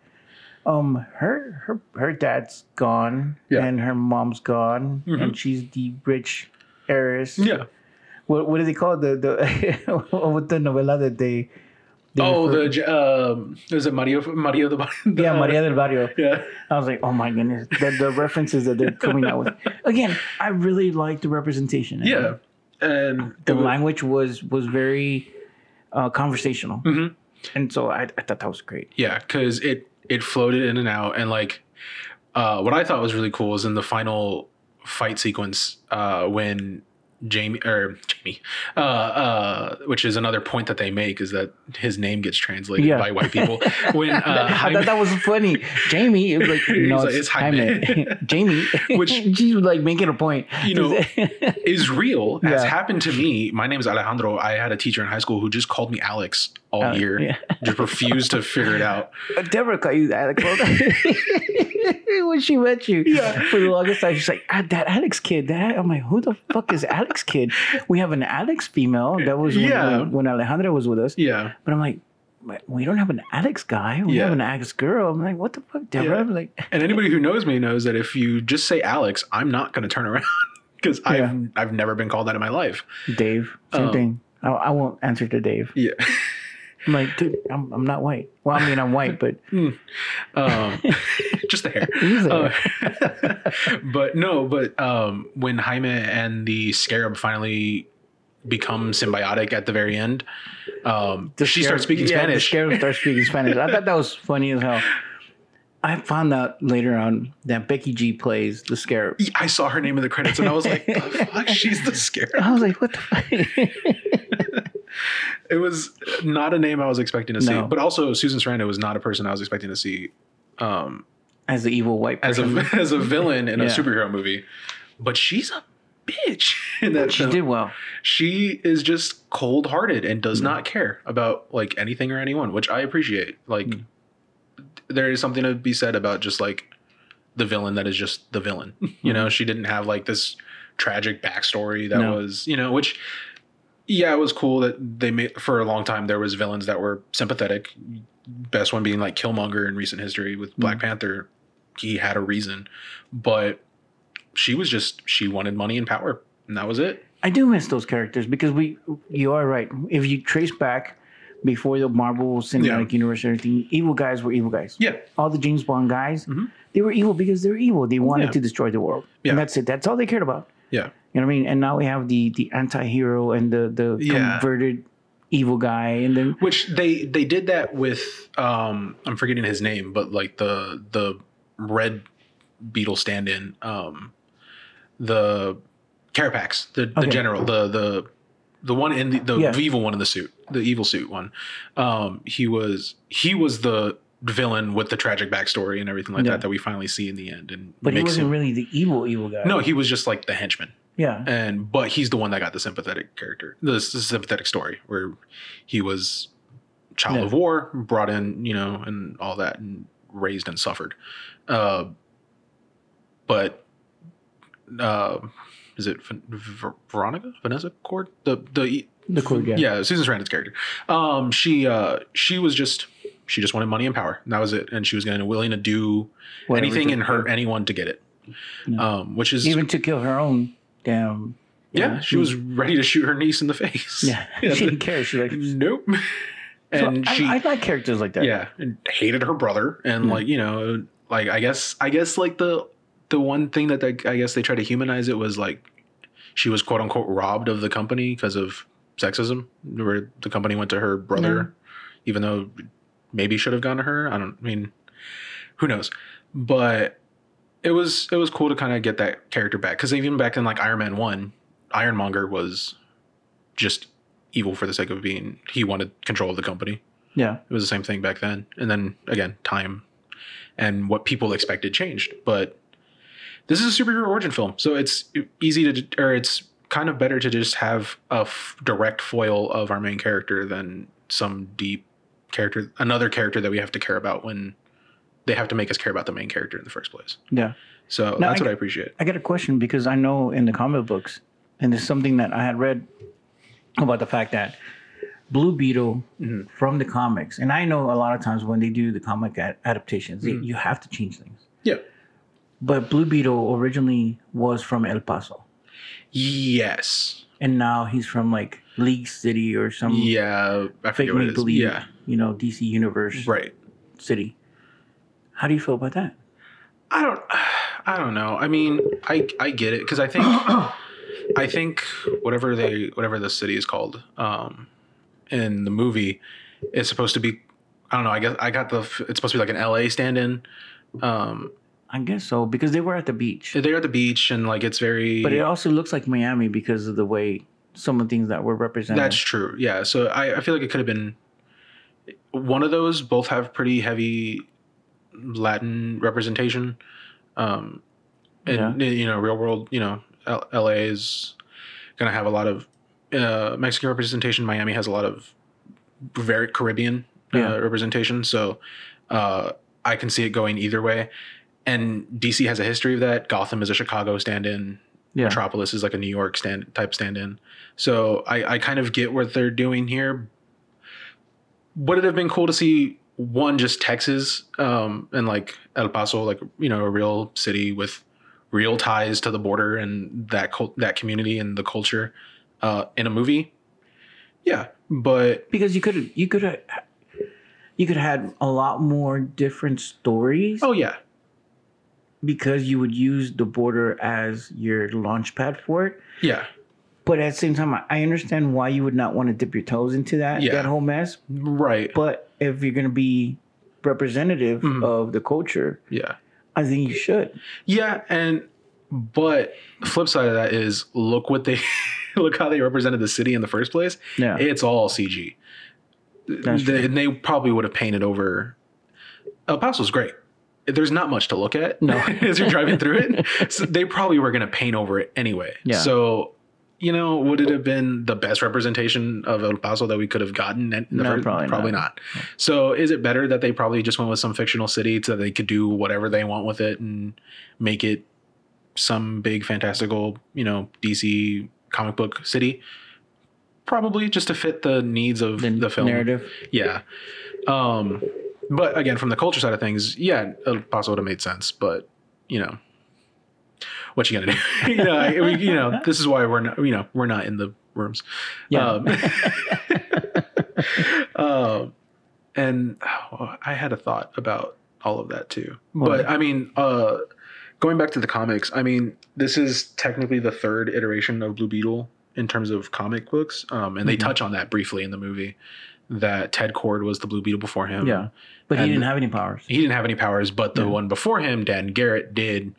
Um, her her her dad's gone, Yeah. and her mom's gone, Mhm. and she's the rich heiress. Yeah. What what do they call it? the the with the novela that they? Oh, refer- the um, is it Mario? Mario the, the yeah Maria del Barrio. Yeah. I was like, oh my goodness, the, the references that they're coming out with. Again, I really like the representation. Yeah. And the was- language was was very uh, conversational. Mhm. and so I, I thought that was great. Yeah, because it it floated in and out, and like uh, what I thought was really cool is in the final fight sequence uh, when Jamie or Jamie, uh, uh, which is another point that they make is that his name gets translated Yeah. by white people. When uh, I Jaime- thought that was funny. Jamie, it was like, no, like, it's, "It's Jaime." Jaime. Jamie, Which- she's like making a point. You know, is real has happened to me. My name is Alejandro. I had a teacher in high school who just called me Alex all Uh, year. yeah. Just refused to figure it out. Deborah called you Alex when she met you. Yeah. For the longest time, she's like, ah, that Alex kid. That I'm like, who the fuck is Alex kid? We have an Alex female. That was when, Yeah. when, when Alejandra was with us. Yeah. But I'm like, we don't have an Alex guy. We Yeah. have an Alex girl. I'm like, what the fuck, Deborah? Yeah. I'm like, And anybody who knows me knows that if you just say Alex, I'm not going to turn around because I've I've never been called that in my life. Dave. Same Um, thing. I, I won't answer to Dave. Yeah. I'm like, dude, I'm, I'm not white. Well, I mean, I'm white, but Um, just the hair. Uh, but no, but um, when Jaime and the Scarab finally become symbiotic at the very end, um, the she scarab- starts speaking yeah, Spanish. The scarab starts speaking Spanish. I thought that was funny as hell. I found out later on that Becky G plays the scarab. I saw her name in the credits and I was like, the fuck? She's the Scarab. I was like, what the fuck? It was not a name I was expecting to see. No. But also, Susan Sarandon was not a person I was expecting to see um, As the evil white as a as a villain in a superhero movie. But she's a bitch in that she film. did well. she is just cold hearted and does Mm. not care about like anything or anyone, which I appreciate. Like Mm. there is something to be said about just like the villain that is just the villain. You know, she didn't have like this tragic backstory that. No. was, you know, which yeah, it was cool that they made for a long time there was villains that were sympathetic. Best one being like Killmonger in recent history with Black Mm. Panther. He had a reason, but she was just she wanted money and power, and that was it. I do miss those characters because we, you are right. If you trace back before the Marvel Cinematic Universe and everything, evil guys were evil guys. Yeah, All the James Bond guys, Mhm. they were evil because they were evil. They wanted Yeah. to destroy the world. Yeah. And that's it. That's all they cared about. yeah. You know what I mean? And now we have the the anti-hero and the the Yeah. converted evil guy and then which they they did that with um i'm forgetting his name but like the the red beetle stand-in um the carapax the the Okay. general the the the one in the, the Yeah. evil one in the suit the evil suit one um he was he was the villain with the tragic backstory and everything like Yeah. that that we finally see in the end and but he makes wasn't him really the evil evil guy. no he was just like the henchman Yeah. and but he's the one that got the sympathetic character the, the sympathetic story where he was child Yeah. of war brought in you know and all that and raised and suffered uh but uh is it veronica vanessa Kord the the The Kord, yeah. yeah susan sarandon's character um she uh she was just she just wanted money and power and that was it and she was going to willing to do Whatever anything and hurt anyone to get it Yeah. um which is Even to kill her own damn. yeah, she was ready to shoot her niece in the face. Yeah. she didn't care. She like. nope. And I, she, I like characters like that. yeah, and hated her brother, and Yeah. like you know, like I guess, I guess like the the one thing that they, I guess they tried to humanize it was like she was quote unquote robbed of the company because of sexism, where the company went to her brother, even though maybe should have gone to her. I don't I mean, who knows? But it was it was cool to kind of get that character back because even back in like Iron Man one, Ironmonger was just evil for the sake of being. He wanted control of the company. Yeah. It was the same thing back then. And then again, time and what people expected changed. But this is a superhero origin film, so it's easy to, or it's kind of better to just have a f- direct foil of our main character than some deep character, another character that we have to care about when they have to make us care about the main character in the first place. Yeah. So No, that's I- what I appreciate. I get a question because I know in the comic books, and it's something that I had read about the fact that Blue Beetle Mhm. from the comics, and I know a lot of times when they do the comic ad- adaptations, they- Mhm. you have to change things. Yeah. But Blue Beetle originally was from El Paso, Yes. and now he's from like League City or some Yeah. I fake forget what it make believe, Yeah. you know, DC Universe Right. city. How do you feel about that? I don't I don't know. I mean, I I get it cuz I think I think whatever they whatever the city is called um in the movie is supposed to be. I don't know. I guess I got the. It's supposed to be like an LA stand-in. Um, I guess so because they were at the beach, they're at the beach and like it's very. but it also looks like Miami because of the way some of the things that were represented. That's true. Yeah. So I, I feel like it could have been one of those. Both have pretty heavy Latin representation. Um, and you know, real world. You know, L- LA is gonna have a lot of uh, Mexican representation. Miami has a lot of very Caribbean Yeah. uh, representation. So uh, I can see it going either way. And DC has a history of that. Gotham is a Chicago stand-in. yeah. Metropolis is like a New York stand type stand-in. So I, I kind of get what they're doing here. Would it have been cool to see one just Texas um, and like El Paso, like you know, a real city with real ties to the border and that cult, that community and the culture uh, in a movie? Yeah, but because you could you could have you could have had a lot more different stories oh yeah, because you would use the border as your launch pad for it. yeah, But at the same time, I- understand why you would not want to dip your toes into that Yeah. that whole mess. right, But if you're gonna be representative Mhm. of the culture, yeah. I think you should. Yeah, and but flip side of that is look what they look how they represented the city in the first place. Yeah. It's all CG. They, and they probably would have painted over. El Paso's great. There's not much to look at No. as you're driving through it. So they probably were going to paint over it anyway. Yeah. So, you know, would it have been the best representation of El Paso that we could have gotten? in the No, first- probably not. So, is it better that they probably just went with some fictional city so they could do whatever they want with it and make it some big fantastical, you know, DC comic book city? Probably just to fit the needs of The, the, film. narrative. Yeah. Um, but again, from the culture side of things, yeah, El Paso would have made sense. But you know, what you gonna do? you know, I- we, you know, this is why we're not, you know, we're not in the rooms. Yeah. Um, um, and oh, I had a thought about all of that too. What? But I mean, uh, going back to the comics, I mean, this is technically the third iteration of Blue Beetle in terms of comic books, um, and they Mhm. touch on that briefly in the movie. That Ted Kord was the Blue Beetle before him. Yeah. But he didn't have any powers. he didn't have any powers, but the Yeah. one before him, Dan Garrett, did.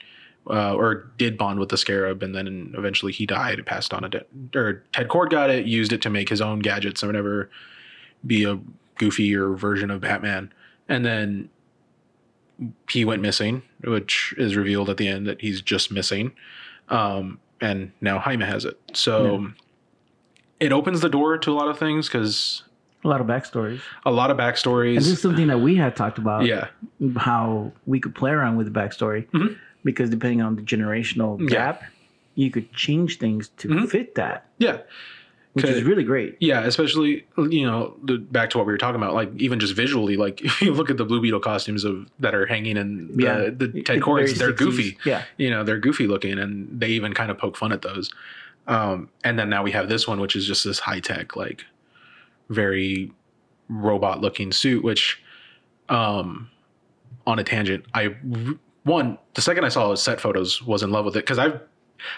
Uh, or did bond with the scarab, and then eventually he died. It passed on a de- or Ted Kord got it, used it to make his own gadgets or whatever, be a goofier version of Batman, and then he went missing, which is revealed at the end that he's just missing, um, and now Jaime has it. So it opens the door to a lot of things because A lot of backstories. a lot of And this backstories. is something that we had talked about. Yeah, How we could play around with the backstory. Mhm. Because depending on the generational Yeah. gap, you could change things to Mhm. fit that, yeah. which is really great. Yeah, especially you know the, back to what we were talking about, like even just visually, like if you look at the Blue Beetle costumes of that are hanging in the, Yeah. the It's Ted Kords, they're 60s. goofy. Yeah. You know, they're goofy looking, and they even kind of poke fun at those. Um, and then now we have this one, which is just this high tech, like very robot looking suit. Which, um, on a tangent, I one the second I saw his set photos was in love with it because I've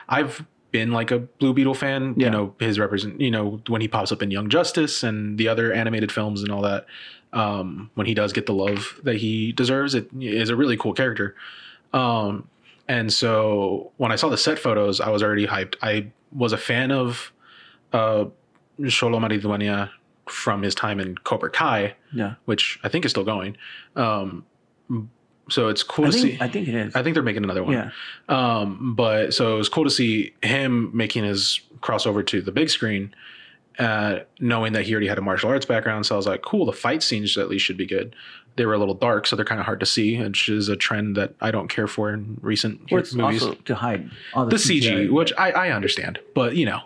I've been like a Blue Beetle fan. Yeah. You know his represent. You know when he pops up in Young Justice and the other animated films and all that. Um, when he does get the love that he deserves, it is a really cool character. Um, and so when I saw the set photos, I was already hyped. I was a fan of uh, Xolo Maridueña from his time in Cobra Kai, Yeah. which I think is still going. Um, so it's cool I to think, see. I think it is. I think they're making another one. yeah. Um, but so it was cool to see him making his crossover to the big screen, uh, knowing that he already had a martial arts background. So I was like, cool, the fight scenes at least should be good. They were a little dark, so they're kind of hard to see, which is a trend that I don't care for in recent Well, it's movies. also to hide all the, the CG, which I, I understand, but you know,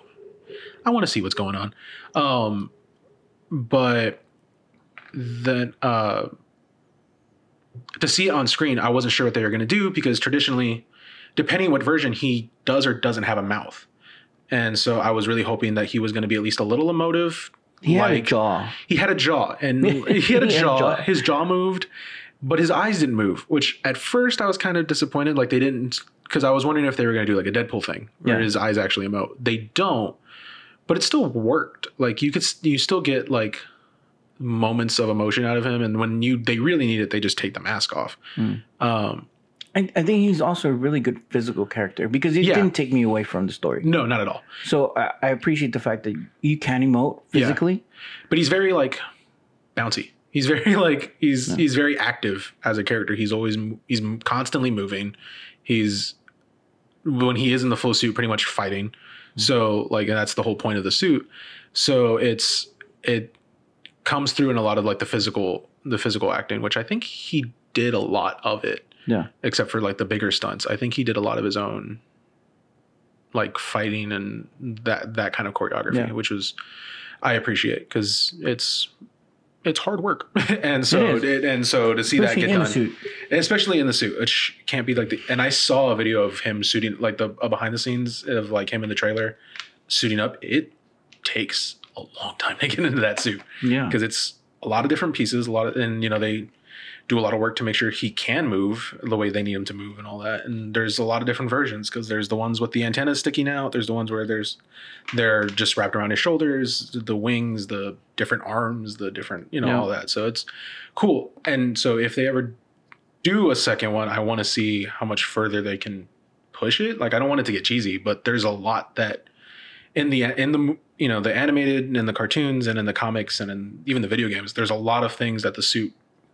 I want to see what's going on. Um, but then uh, to see it on screen, I wasn't sure what they were going to do because traditionally, depending what version he does or doesn't have a mouth, and so I was really hoping that he was going to be at least a little emotive. he had a jaw. He had a jaw, and he had a He had a jaw. jaw. His jaw moved, but his eyes didn't move. Which at first I was kind of disappointed. Like they didn't, because I was wondering if they were going to do like a Deadpool thing, where Yeah. his eyes actually emote. They don't, but it still worked. Like you could, you still get like moments of emotion out of him, and when you they really need it, they just take the mask off. Mm. Um, I, I think he's also a really good physical character because it Yeah. didn't take me away from the story. no, not at all. So I, I appreciate the fact that you can emote Yeah. physically. But he's very like bouncy. He's very like he's he's very active as a character. He's always he's constantly moving. He's when he is in the full suit, pretty much fighting. So like and that's the whole point of the suit. So it's it comes through in a lot of like the physical the physical acting, which I think he did a lot of it. Yeah. Except for like the bigger stunts. I think he did a lot of his own like fighting and that that kind of choreography, Yeah. which was I appreciate because it's it's hard work, and so It it, and so to see Especially that get done, especially in the suit, it sh- can't be like the. And I saw a video of him suiting, like the a behind the scenes of like him in the trailer suiting up. It takes a long time to get into that suit Yeah. because it's a lot of different pieces, a lot of, and you know they do a lot of work to make sure he can move the way they need him to move and all that. And there's a lot of different versions because there's the ones with the antennas sticking out. There's the ones where there's they're just wrapped around his shoulders, the wings, the different arms, the different you know Yeah. all that. So it's cool. And so if they ever do a second one, I want to see how much further they can push it. Like I don't want it to get cheesy, but there's a lot that in the in the you know the animated and in the cartoons and in the comics and in even the video games, there's a lot of things that the suit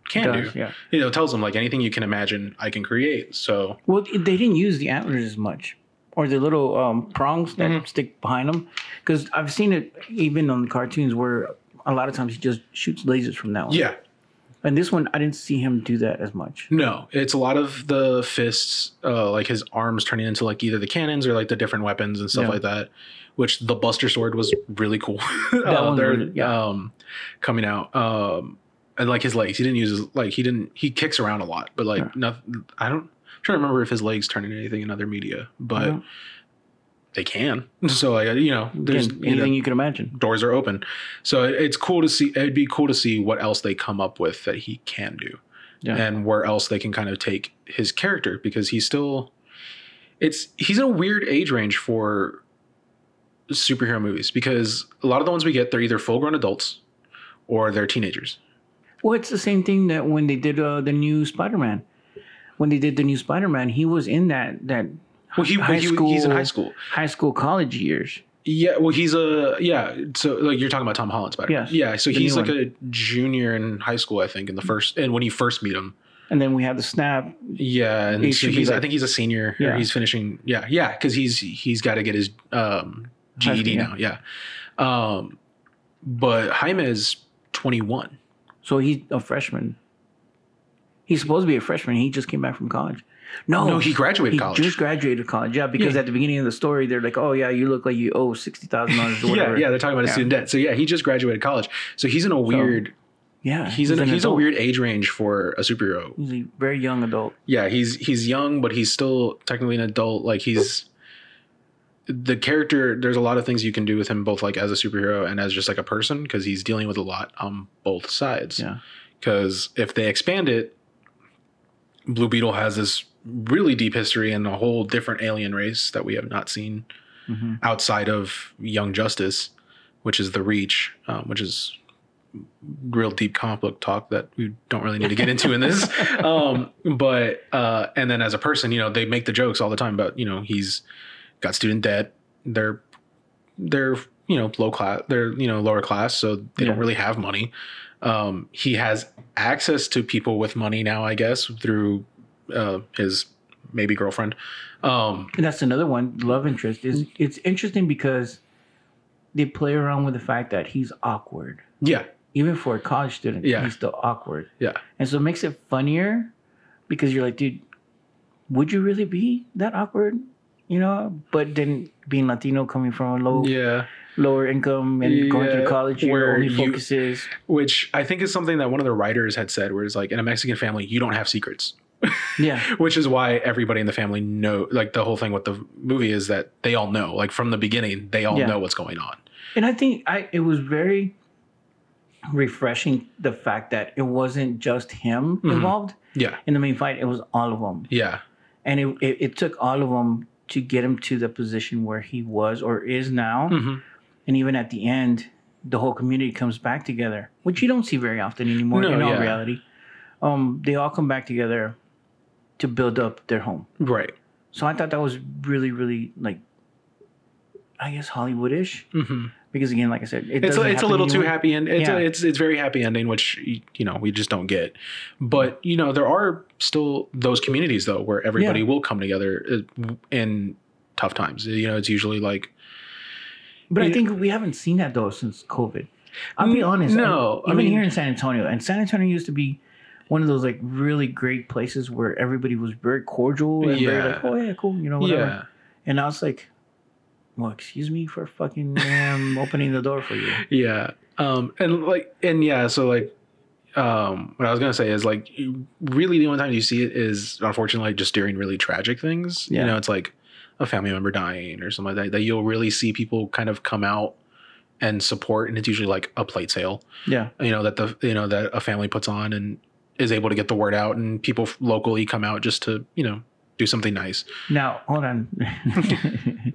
can Does, do. yeah. You know, it tells them like anything you can imagine, I can create. So Well, they didn't use the antlers as much, or the little um, prongs that Mhm. stick behind them, because I've seen it even on the cartoons where a lot of times he just shoots lasers from that one. yeah, And this one, I didn't see him do that as much. no, it's a lot of the fists, uh, like his arms turning into like either the cannons or like the different weapons and stuff Yeah. like that. Which the Buster Sword was really cool. That uh, they're really- yeah. um, coming out. Um, and like his legs, he didn't use his like he didn't he kicks around a lot, but like Yeah. nothing. I don't. I'm trying to remember if his legs turn into anything in other media, but. They can. So like you know, there's Again, you know, anything you can imagine. doors are open. So it's cool to see. It'd be cool to see what else they come up with that he can do, Yeah. and where else they can kind of take his character because he's still. It's he's in a weird age range for superhero movies because a lot of the ones we get they're either full grown adults or they're teenagers. Well, it's the same thing that when they did uh, the new Spider-Man. When they did the new Spider-Man, he was in that that Well, he, high he school, he's in high school. high school, college years. Yeah, well, he's a yeah. So like you're talking about Tom Holland Spider. Yes, Yeah, so he's like a junior in high school, I think, in the first and when you first meet him. And then we have the snap. Yeah, and so he's I think he's a senior. Yeah. Yeah, he's finishing. Yeah, yeah, because he's he's got to get his um, GED now. Yeah, um, but Jaime is 21. So he's a freshman. He's supposed to be a freshman. He just came back from college. No, No, he graduated he college. just graduated college. Yeah, because Yeah. at the beginning of the story, they're like, "Oh yeah, you look like you owe sixty thousand dollars yeah, yeah, they're talking about his Yeah. student debt. So yeah, he just graduated college. So he's in a weird. yeah. he's in. A, he's a weird age range for a superhero. He's a very young adult. yeah he's he's young but he's still technically an adult like he's the character there's a lot of things you can do with him both like as a superhero and as just like a person because he's dealing with a lot on both sides Yeah. because if they expand it blue beetle has this really deep history and a whole different alien race that we have not seen Mhm. outside of young justice which is the reach um, which is real deep comic book talk that we don't really need to get into in this. Um but uh and then as a person you know they make the jokes all the time about you know he's got student debt. They're they're you know low class they're you know lower class so they don't really have money. Um he has access to people with money now i guess through uh his maybe girlfriend um And that's another one. Love interest is it's interesting because they play around with the fact that he's awkward. yeah Even for a college student, Yeah. he's still awkward. yeah And so it makes it funnier because you're like, dude, would you really be that awkward? You know, but then being Latino coming from a low yeah lower income and going through Yeah, college, your where only you- focus is which i think is something that one of the writers had said where it's like in a mexican family you don't have secrets yeah, which is why everybody in the family know like the whole thing with the movie is that they all know like from the beginning they all Yeah. know what's going on and I think I it was very refreshing the fact that it wasn't just him Mhm. involved yeah in the main fight; it was all of them. yeah and it, it, it took all of them to get him to the position where he was or is now hmm and even at the end the whole community comes back together, which you don't see very often anymore No, in all yeah. reality. Um, they all come back together to build up their home. Right. So I thought that was really, really like, I guess Hollywoodish. hmm Because again, like I said, it It's a, it's a little too happy and it's Yeah. a, it's it's very happy ending, which you know we just don't get. But you know there are still those communities though where everybody Yeah. will come together uh, in tough times. You know, it's usually like But I think we haven't seen that though since COVID. I'll be honest. no, I, I mean- here in San Antonio, and San Antonio used to be one of those like really great places where everybody was very cordial and very like, oh yeah, cool, you know, whatever. yeah, And I was like, well, excuse me for fucking um, opening the door for you. yeah, um, and like and yeah, so like. Um, what I was gonna say is like, really, the only time you see it is unfortunately just during really tragic things. Yeah. You know, it's like a family member dying or something like that. That you'll really see people kind of come out and support, and it's usually like a plate sale. Yeah. you know that the you know that a family puts on and is able to get the word out and people locally come out just to you know do something nice Now, hold on.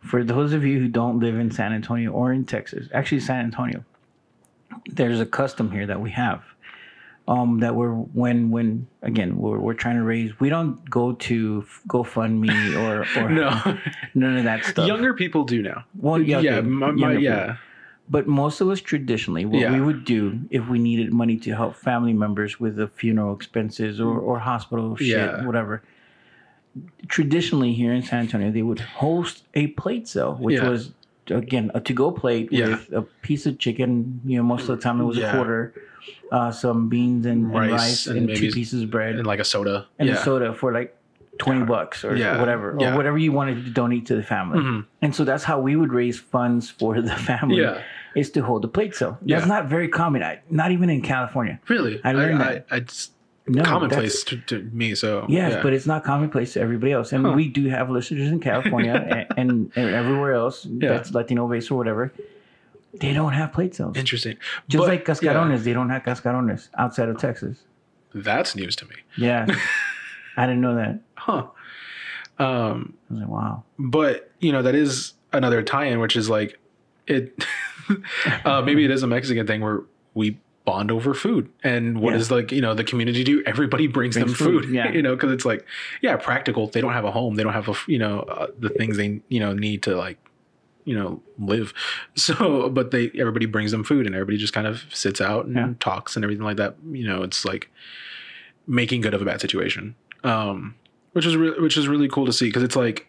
For those of you who don't live in San Antonio or in Texas, actually San Antonio, there's a custom here that we have. Um, that we're when when again we're, we're trying to raise. We don't go to GoFundMe or or no none of that stuff. younger people do now well, yeah, yeah my, my, yeah. But most of us traditionally, what Yeah. we would do if we needed money to help family members with the funeral expenses or, or hospital shit, Yeah. whatever. Traditionally, here in San Antonio, they would host a plate sale, which Yeah. was again a to-go plate with a piece of chicken. You know, most of the time it was a quarter, uh, some beans and and rice, Rice and, and two pieces of bread and like a soda and yeah a soda for like twenty bucks or Yeah. whatever, or Yeah. whatever you wanted to donate to the family. Mhm. And so that's how we would raise funds for the family yeah is to hold the plate sale. Yeah. That's not very common. I, not even in California. really I learned I, that. I, it's No, commonplace to, to me so Yes, yeah. but it's not commonplace to everybody else. And Huh. we do have listeners in California and, and, everywhere else Yeah. that's Latino based or whatever. They don't have plate cells. interesting Just But, like cascarones, they don't have cascarones outside of Texas. that's news to me Yeah. I didn't know that. huh um I was like, wow. but you know that is another tie-in which is like it uh maybe it is a mexican thing where we bond over food. And what Yeah. is like you know the community do? Everybody brings, Brings them food, food, yeah. you know because it's like yeah practical. They don't have a home. They don't have a you know uh, the things they you know need to like you know live. So but they everybody brings them food and everybody just kind of sits out and Yeah. talks and everything like that. You know it's like making good of a bad situation. Um which is really which is really cool to see because it's like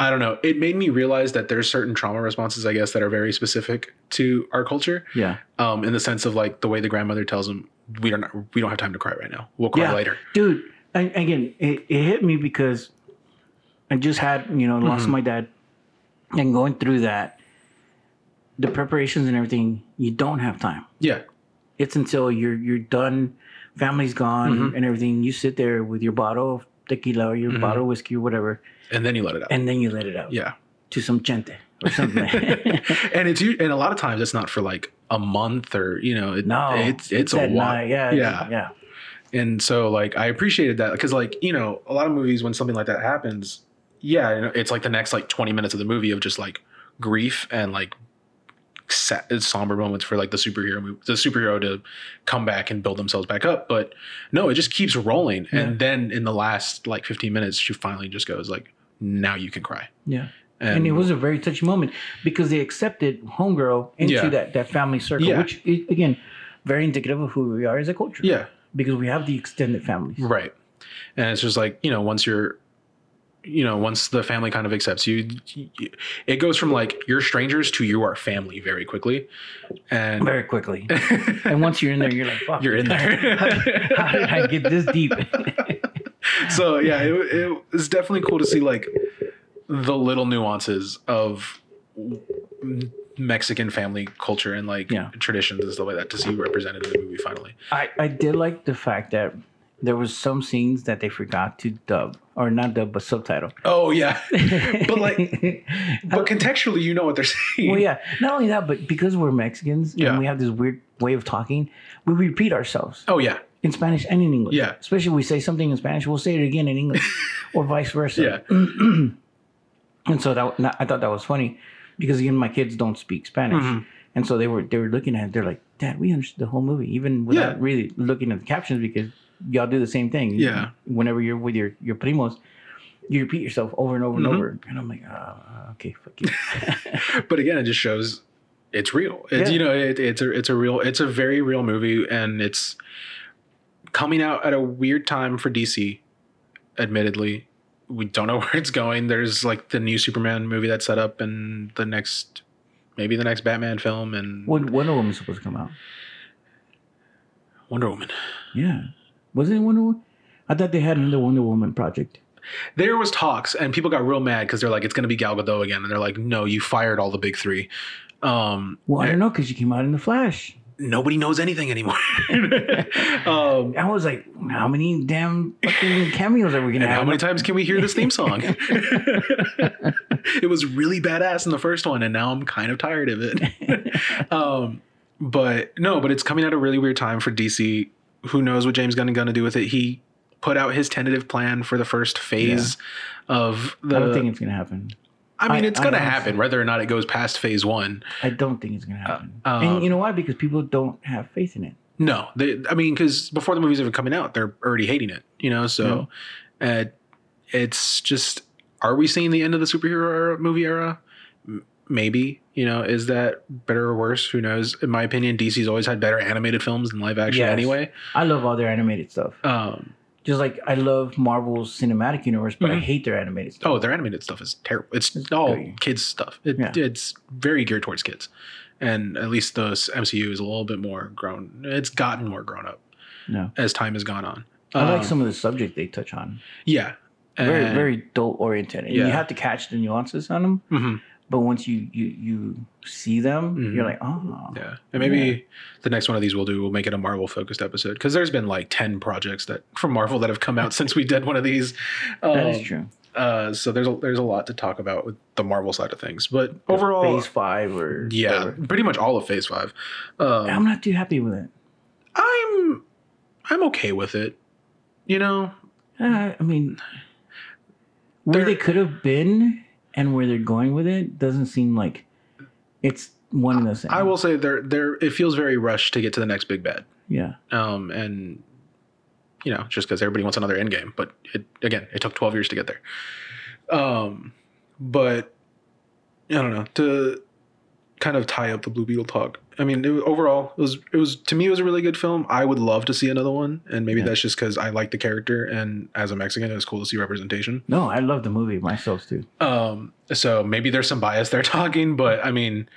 I don't know. It made me realize that there's certain trauma responses, I guess, that are very specific to our culture. Yeah. Um, in the sense of like the way the grandmother tells them, "We don't, we don't have time to cry right now. We'll cry Yeah. later." Dude, I, again, it, it hit me because I just had, you know, lost Mhm. my dad and going through that, the preparations and everything, you don't have time. Yeah, It's until you're you're done, family's gone Mhm. and everything. You sit there with your bottle of tequila or your Mhm. bottle of whiskey or whatever, and then you let it out. and then you let it out yeah, to some chente or something. and it's and a lot of times it's not for like a month or you know, it, no, it's it's, a that while. night. Yeah, Yeah. yeah, and so like I appreciated that because like you know a lot of movies when something like that happens, yeah, it's like the next like twenty minutes of the movie of just like grief and like sa- somber moments for like the superhero movie, the superhero to come back and build themselves back up. But no, it just keeps rolling, Yeah. and then in the last like fifteen minutes, she finally just goes like, "Now you can cry." yeah. And, it was a very touching moment because they accepted homegirl into Yeah. that that family circle, Yeah. which is, again, very indicative of who we are as a culture. yeah, because we have the extended families. Right. And it's just like, you know, once you're, you know, once the family kind of accepts you, it goes from like you're strangers to you are family very quickly. And Very quickly. And once you're in there, you're like, fuck. you're in there. how did I get this deep? so yeah, it, it was definitely cool to see like the little nuances of Mexican family culture and like Yeah. traditions and stuff like that to see represented in the movie finally. I, I did like the fact that there was some scenes that they forgot to dub or not dub but subtitle. Oh yeah. But, like, But contextually you know what they're saying. well, yeah. Not only that, but because we're Mexicans Yeah. and we have this weird way of talking, we repeat ourselves Oh yeah. in Spanish and in English. Yeah. Especially if we say something in Spanish, we'll say it again in English or vice versa. Yeah. And so that I thought that was funny because again, my kids don't speak Spanish. Mhm. And so they were they were looking at it. They're like, Dad, we understood the whole movie, even without Yeah. really looking at the captions because y'all do the same thing. Yeah. Whenever you're with your your primos, you repeat yourself over and over and Mhm. over. And I'm like, ah, okay, fuck you. but again, it just shows it's real. It's Yeah. you know, it, it's a it's a real it's a very real movie, and it's coming out at a weird time for DC. Admittedly, we don't know where it's going. There's like the new Superman movie that's set up, and the next maybe the next Batman film, and when Wonder Woman's supposed to come out? Wonder Woman. Yeah, wasn't it Wonder Woman? I thought they had another Wonder Woman project. There was talks, and people got real mad because they're like, it's going to be Gal Gadot again, and they're like, no, you fired all the big three. Um, Well, I don't know because she came out in the Flash. nobody knows anything anymore. um, I was like, how many damn fucking cameos are we gonna have? how many times can we hear this theme song? it was really badass in the first one, and now I'm kind of tired of it. um, but no, but it's coming at a really weird time for DC. Who knows what James Gunn is going to do with it? He put out his tentative plan for the first phase of the. I don't think it's gonna happen. I mean, I- it's going to happen, whether or not it goes past phase one. I don't think it's gonna happen. um, and you know why? Because people don't have faith in it. No, they, I mean, because before the movie's even coming out, they're already hating it, you know. So, uh, it's just, are we seeing the end of the superhero era, movie era? Maybe, you know, is that better or worse? Who knows? In my opinion, DC's always had better animated films than live action Yes. anyway. I love all their animated stuff. Um, Just like I love Marvel's cinematic universe, but I Mhm. hate their animated stuff. oh, their animated stuff is terrible. It's, It's all great. kids stuff. It, Yeah. It's very geared towards kids, and at least the MCU is a little bit more grown. It's gotten more grown up No, as time has gone on. I like Um, some of the subject they touch on. yeah, Very, very adult oriented, and Yeah. you have to catch the nuances on them. mhm. But once you you you see them, Mhm. you're like, oh, Yeah, and maybe the next one of these we'll do. We'll make it a Marvel focused episode because there's been like ten projects that from Marvel that have come out since we did one of these. that is Um, true. Uh, so there's a, there's a lot to talk about with the Marvel side of things, but overall, Phase five or yeah, whatever. pretty much all of Phase Five. Um, I'm not too happy with it. I'm I'm okay with it. You know, Uh, I mean, where they could have been and where they're going with it doesn't seem like it's one of the same. I will say there there it feels very rushed to get to the next big bad. Yeah. Um, and you know, just because everybody wants another end game, but it again, it took twelve years to get there. Um, but I don't know to kind of tie up the Blue Beetle talk. I mean, it, overall, it was it was to me it was a really good film. I would love to see another one, and maybe Yeah. that's just because I like the character, and as a Mexican, it was cool to see representation. No, I love the movie myself too. Um, so maybe there's some bias there talking, but I mean,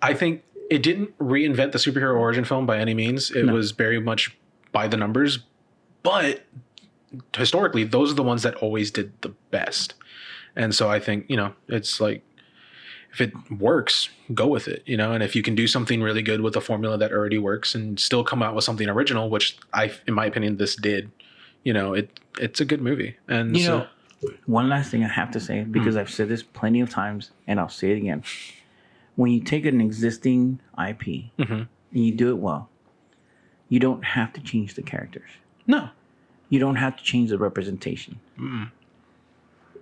I think it didn't reinvent the superhero origin film by any means. It No. was very much by the numbers, but historically, those are the ones that always did the best. And so I think, you know, it's like if it works, go with it, you know, and if you can do something really good with a formula that already works and still come out with something original, which I in my opinion this did, you know, it it's a good movie. And You so, know, one last thing I have to say because I've said this plenty of times and I'll say it again. When you take an existing IP Mhm. and you do it well, you don't have to change the characters. no. You don't have to change the representation. Mm-mm.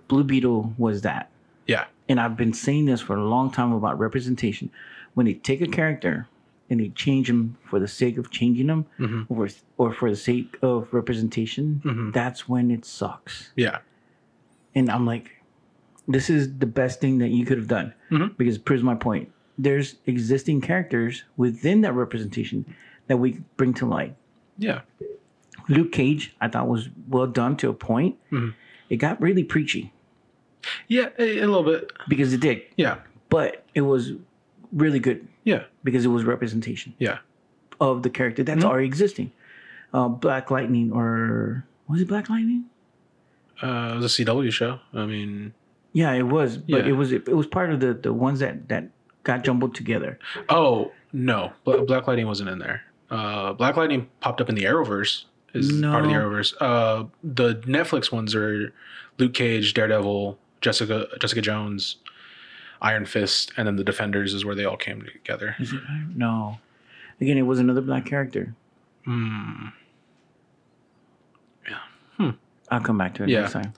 Blue Beetle was that. Yeah. And I've been saying this for a long time about representation. When they take a character and they change him for the sake of changing him, Mhm. or or for the sake of representation, Mhm. that's when it sucks. Yeah. And I'm like, this is the best thing that you could have done Mhm. because it proves my point. There's existing characters within that representation that we bring to light. Yeah. Luke Cage, I thought was well done to a point. Mhm. It got really preachy Yeah, a, a little bit. because it did, Yeah. but it was really good Yeah. because it was representation Yeah. of the character that's Mhm. already existing. Uh, Black Lightning, or was it Black Lightning? Uh, it was a CW show. I mean, Yeah, it was, but Yeah. it was it was part of the the ones that that got jumbled together. oh no, Black Lightning wasn't in there. Uh, Black Lightning popped up in the Arrowverse. Is part of the No. Arrowverse. Uh, the Netflix ones are Luke Cage, Daredevil, Jessica Jessica Jones, Iron Fist, and then the Defenders is where they all came together. Is it? No. Again, it was another black character. Hmm. Yeah. Hmm. I'll come back to it Yeah. next time,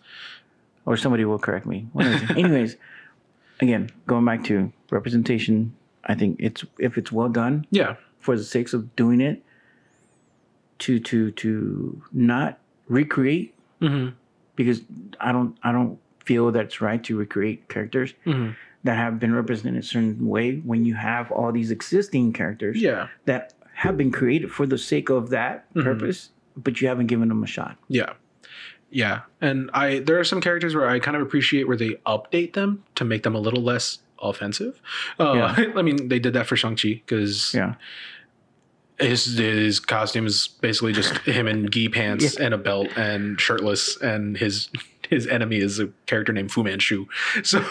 or somebody will correct me. One of the two. Anyways, again, going back to representation, I think it's if it's well done Yeah. for the sakes of doing it, to to to not recreate hmm because I don't I don't feel that's right to recreate characters hmm that have been represented a certain way when you have all these existing characters Yeah. that have been created for the sake of that Mhm. purpose, but you haven't given them a shot. Yeah. Yeah. And I there are some characters where I kind of appreciate where they update them to make them a little less offensive. Uh, Yeah. I mean, they did that for Shang-Chi because Yeah. his his costume is basically just him in gi pants and a belt and shirtless and his his enemy is a character named Fu Manchu. So,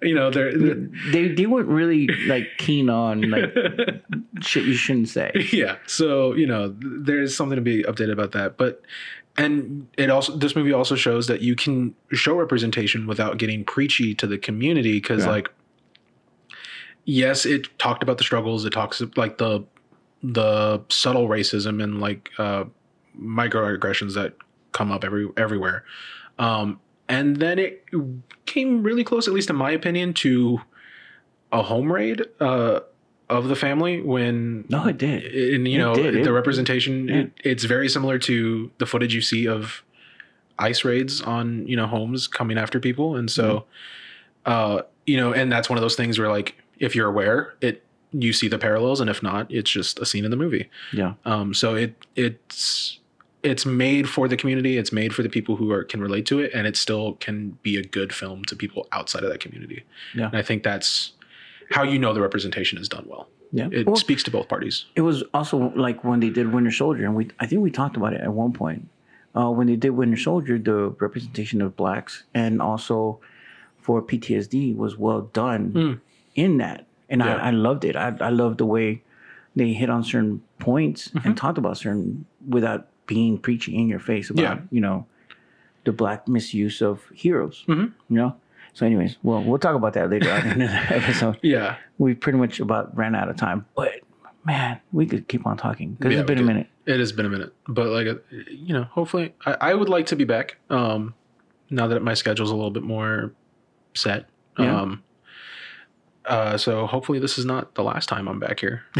you know, they're, they're They they weren't really like keen on like shit you shouldn't say. yeah so you know there's something to be updated about that but and it also this movie also shows that you can show representation without getting preachy to the community because Yeah. like yes it talked about the struggles it talks like the the subtle racism and like uh microaggressions that come up every everywhere um and then it came really close at least in my opinion to a home raid uh of the family when No, it did. and you It know did. It- the representation yeah. it, it's very similar to the footage you see of ice raids on you know homes coming after people and so Mm-hmm. uh you know and that's one of those things where like if you're aware it you see the parallels and if not it's just a scene in the movie Yeah. um so it it's it's made for the community it's made for the people who are can relate to it and it still can be a good film to people outside of that community Yeah. and i think that's how you know the representation is done well Yeah. it Well, speaks to both parties it was also like when they did Winter Soldier, and we I think we talked about it at one point. Uh, when they did Winter Soldier, the representation of blacks and also for PTSD was well done Mm. in that, and Yeah. I, I loved it. I I loved the way they hit on certain points Mm-hmm. and talked about certain without being preachy in your face about Yeah. you know the black misuse of heroes. Mhm. You know. So, anyways, well, we'll talk about that later on in the episode yeah we pretty much about ran out of time. But man, we could keep on talking because Yeah, it's been a minute. It has been a minute, but like uh, you know, hopefully, I, I would like to be back. Um, now that my schedule's a little bit more set. Yeah. Um, uh, so hopefully this is not the last time I'm back here.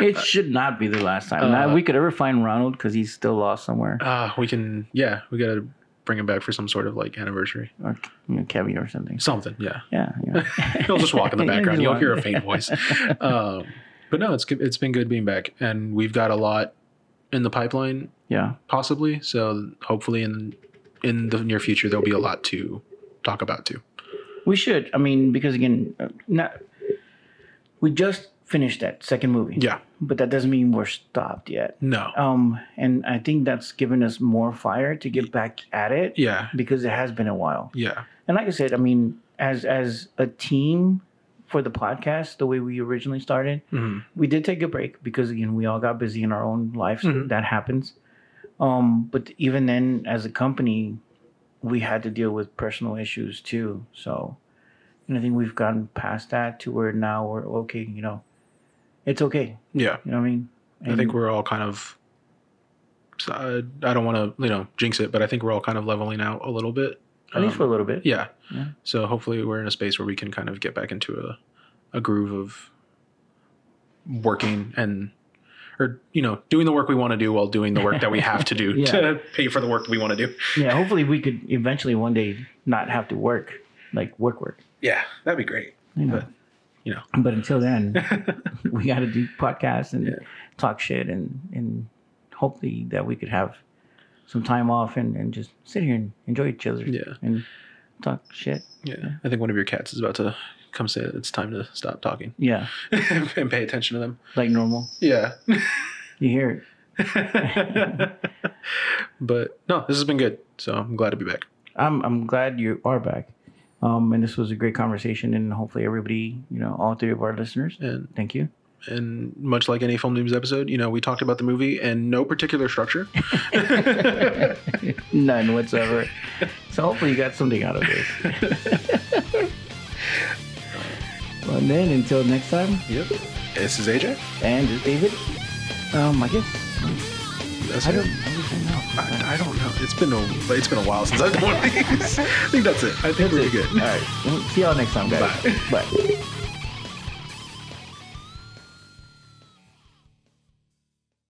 it should not be the last time. Uh, we could ever find Ronald because he's still lost somewhere, uh, we can, yeah, we gotta bring him back for some sort of like anniversary, or you know, Kevin or something. something. Yeah, Yeah, yeah. he'll just walk in the background. You'll hear a faint voice. Um, but no, it's good- it's been good being back, and we've got a lot in the pipeline yeah, possibly. So hopefully in in the near future there'll be a lot to talk about too. We should. I mean, because again, uh, not we just finished that second movie. Yeah. but that doesn't mean we're stopped yet. No. Um, and I think that's given us more fire to get back at it Yeah. because it has been a while. Yeah. And like I said, I mean, as as a team for the podcast, the way we originally started, hmm we did take a break because again, we all got busy in our own lives. Mhm. That happens. Um, but even then, as a company, we had to deal with personal issues too. So, and I think we've gotten past that to where now we're okay. You know, it's okay. Yeah. You know what I mean? I think we're all kind of. I don't want to, you know, jinx it, but I think we're all kind of leveling out a little bit. at least Um, for a little bit. yeah. Yeah. So hopefully we're in a space where we can kind of get back into a, a groove of working and, or you know, doing the work we want to do while doing the work that we have to do Yeah. to pay for the work we want to do. Yeah. Hopefully, we could eventually one day not have to work like work work. Yeah, that'd be great. You know. But, you know. But until then, we got to do podcasts and Yeah. talk shit and and hopefully that we could have some time off and, and just sit here and enjoy each other Yeah. and talk shit. Yeah, I think one of your cats is about to come say it's time to stop talking Yeah, and pay attention to them. like normal. Yeah. You hear it. but no, this has been good. So I'm glad to be back. I'm I'm glad you are back. Um, and this was a great conversation, and hopefully everybody, you know, all three of our listeners, And thank you. and much like any Film Noobs episode, you know, we talked about the movie and no particular structure. None whatsoever. So hopefully you got something out of this. Well, then until next time, yep. This is AJ. and this is David. Um, I guess That's I don't, I don't know. I, I don't know. It's been a it's been a while since I've done one of these. I think that's it. I think we're good. All right. Well, see y'all next time, guys. Bye.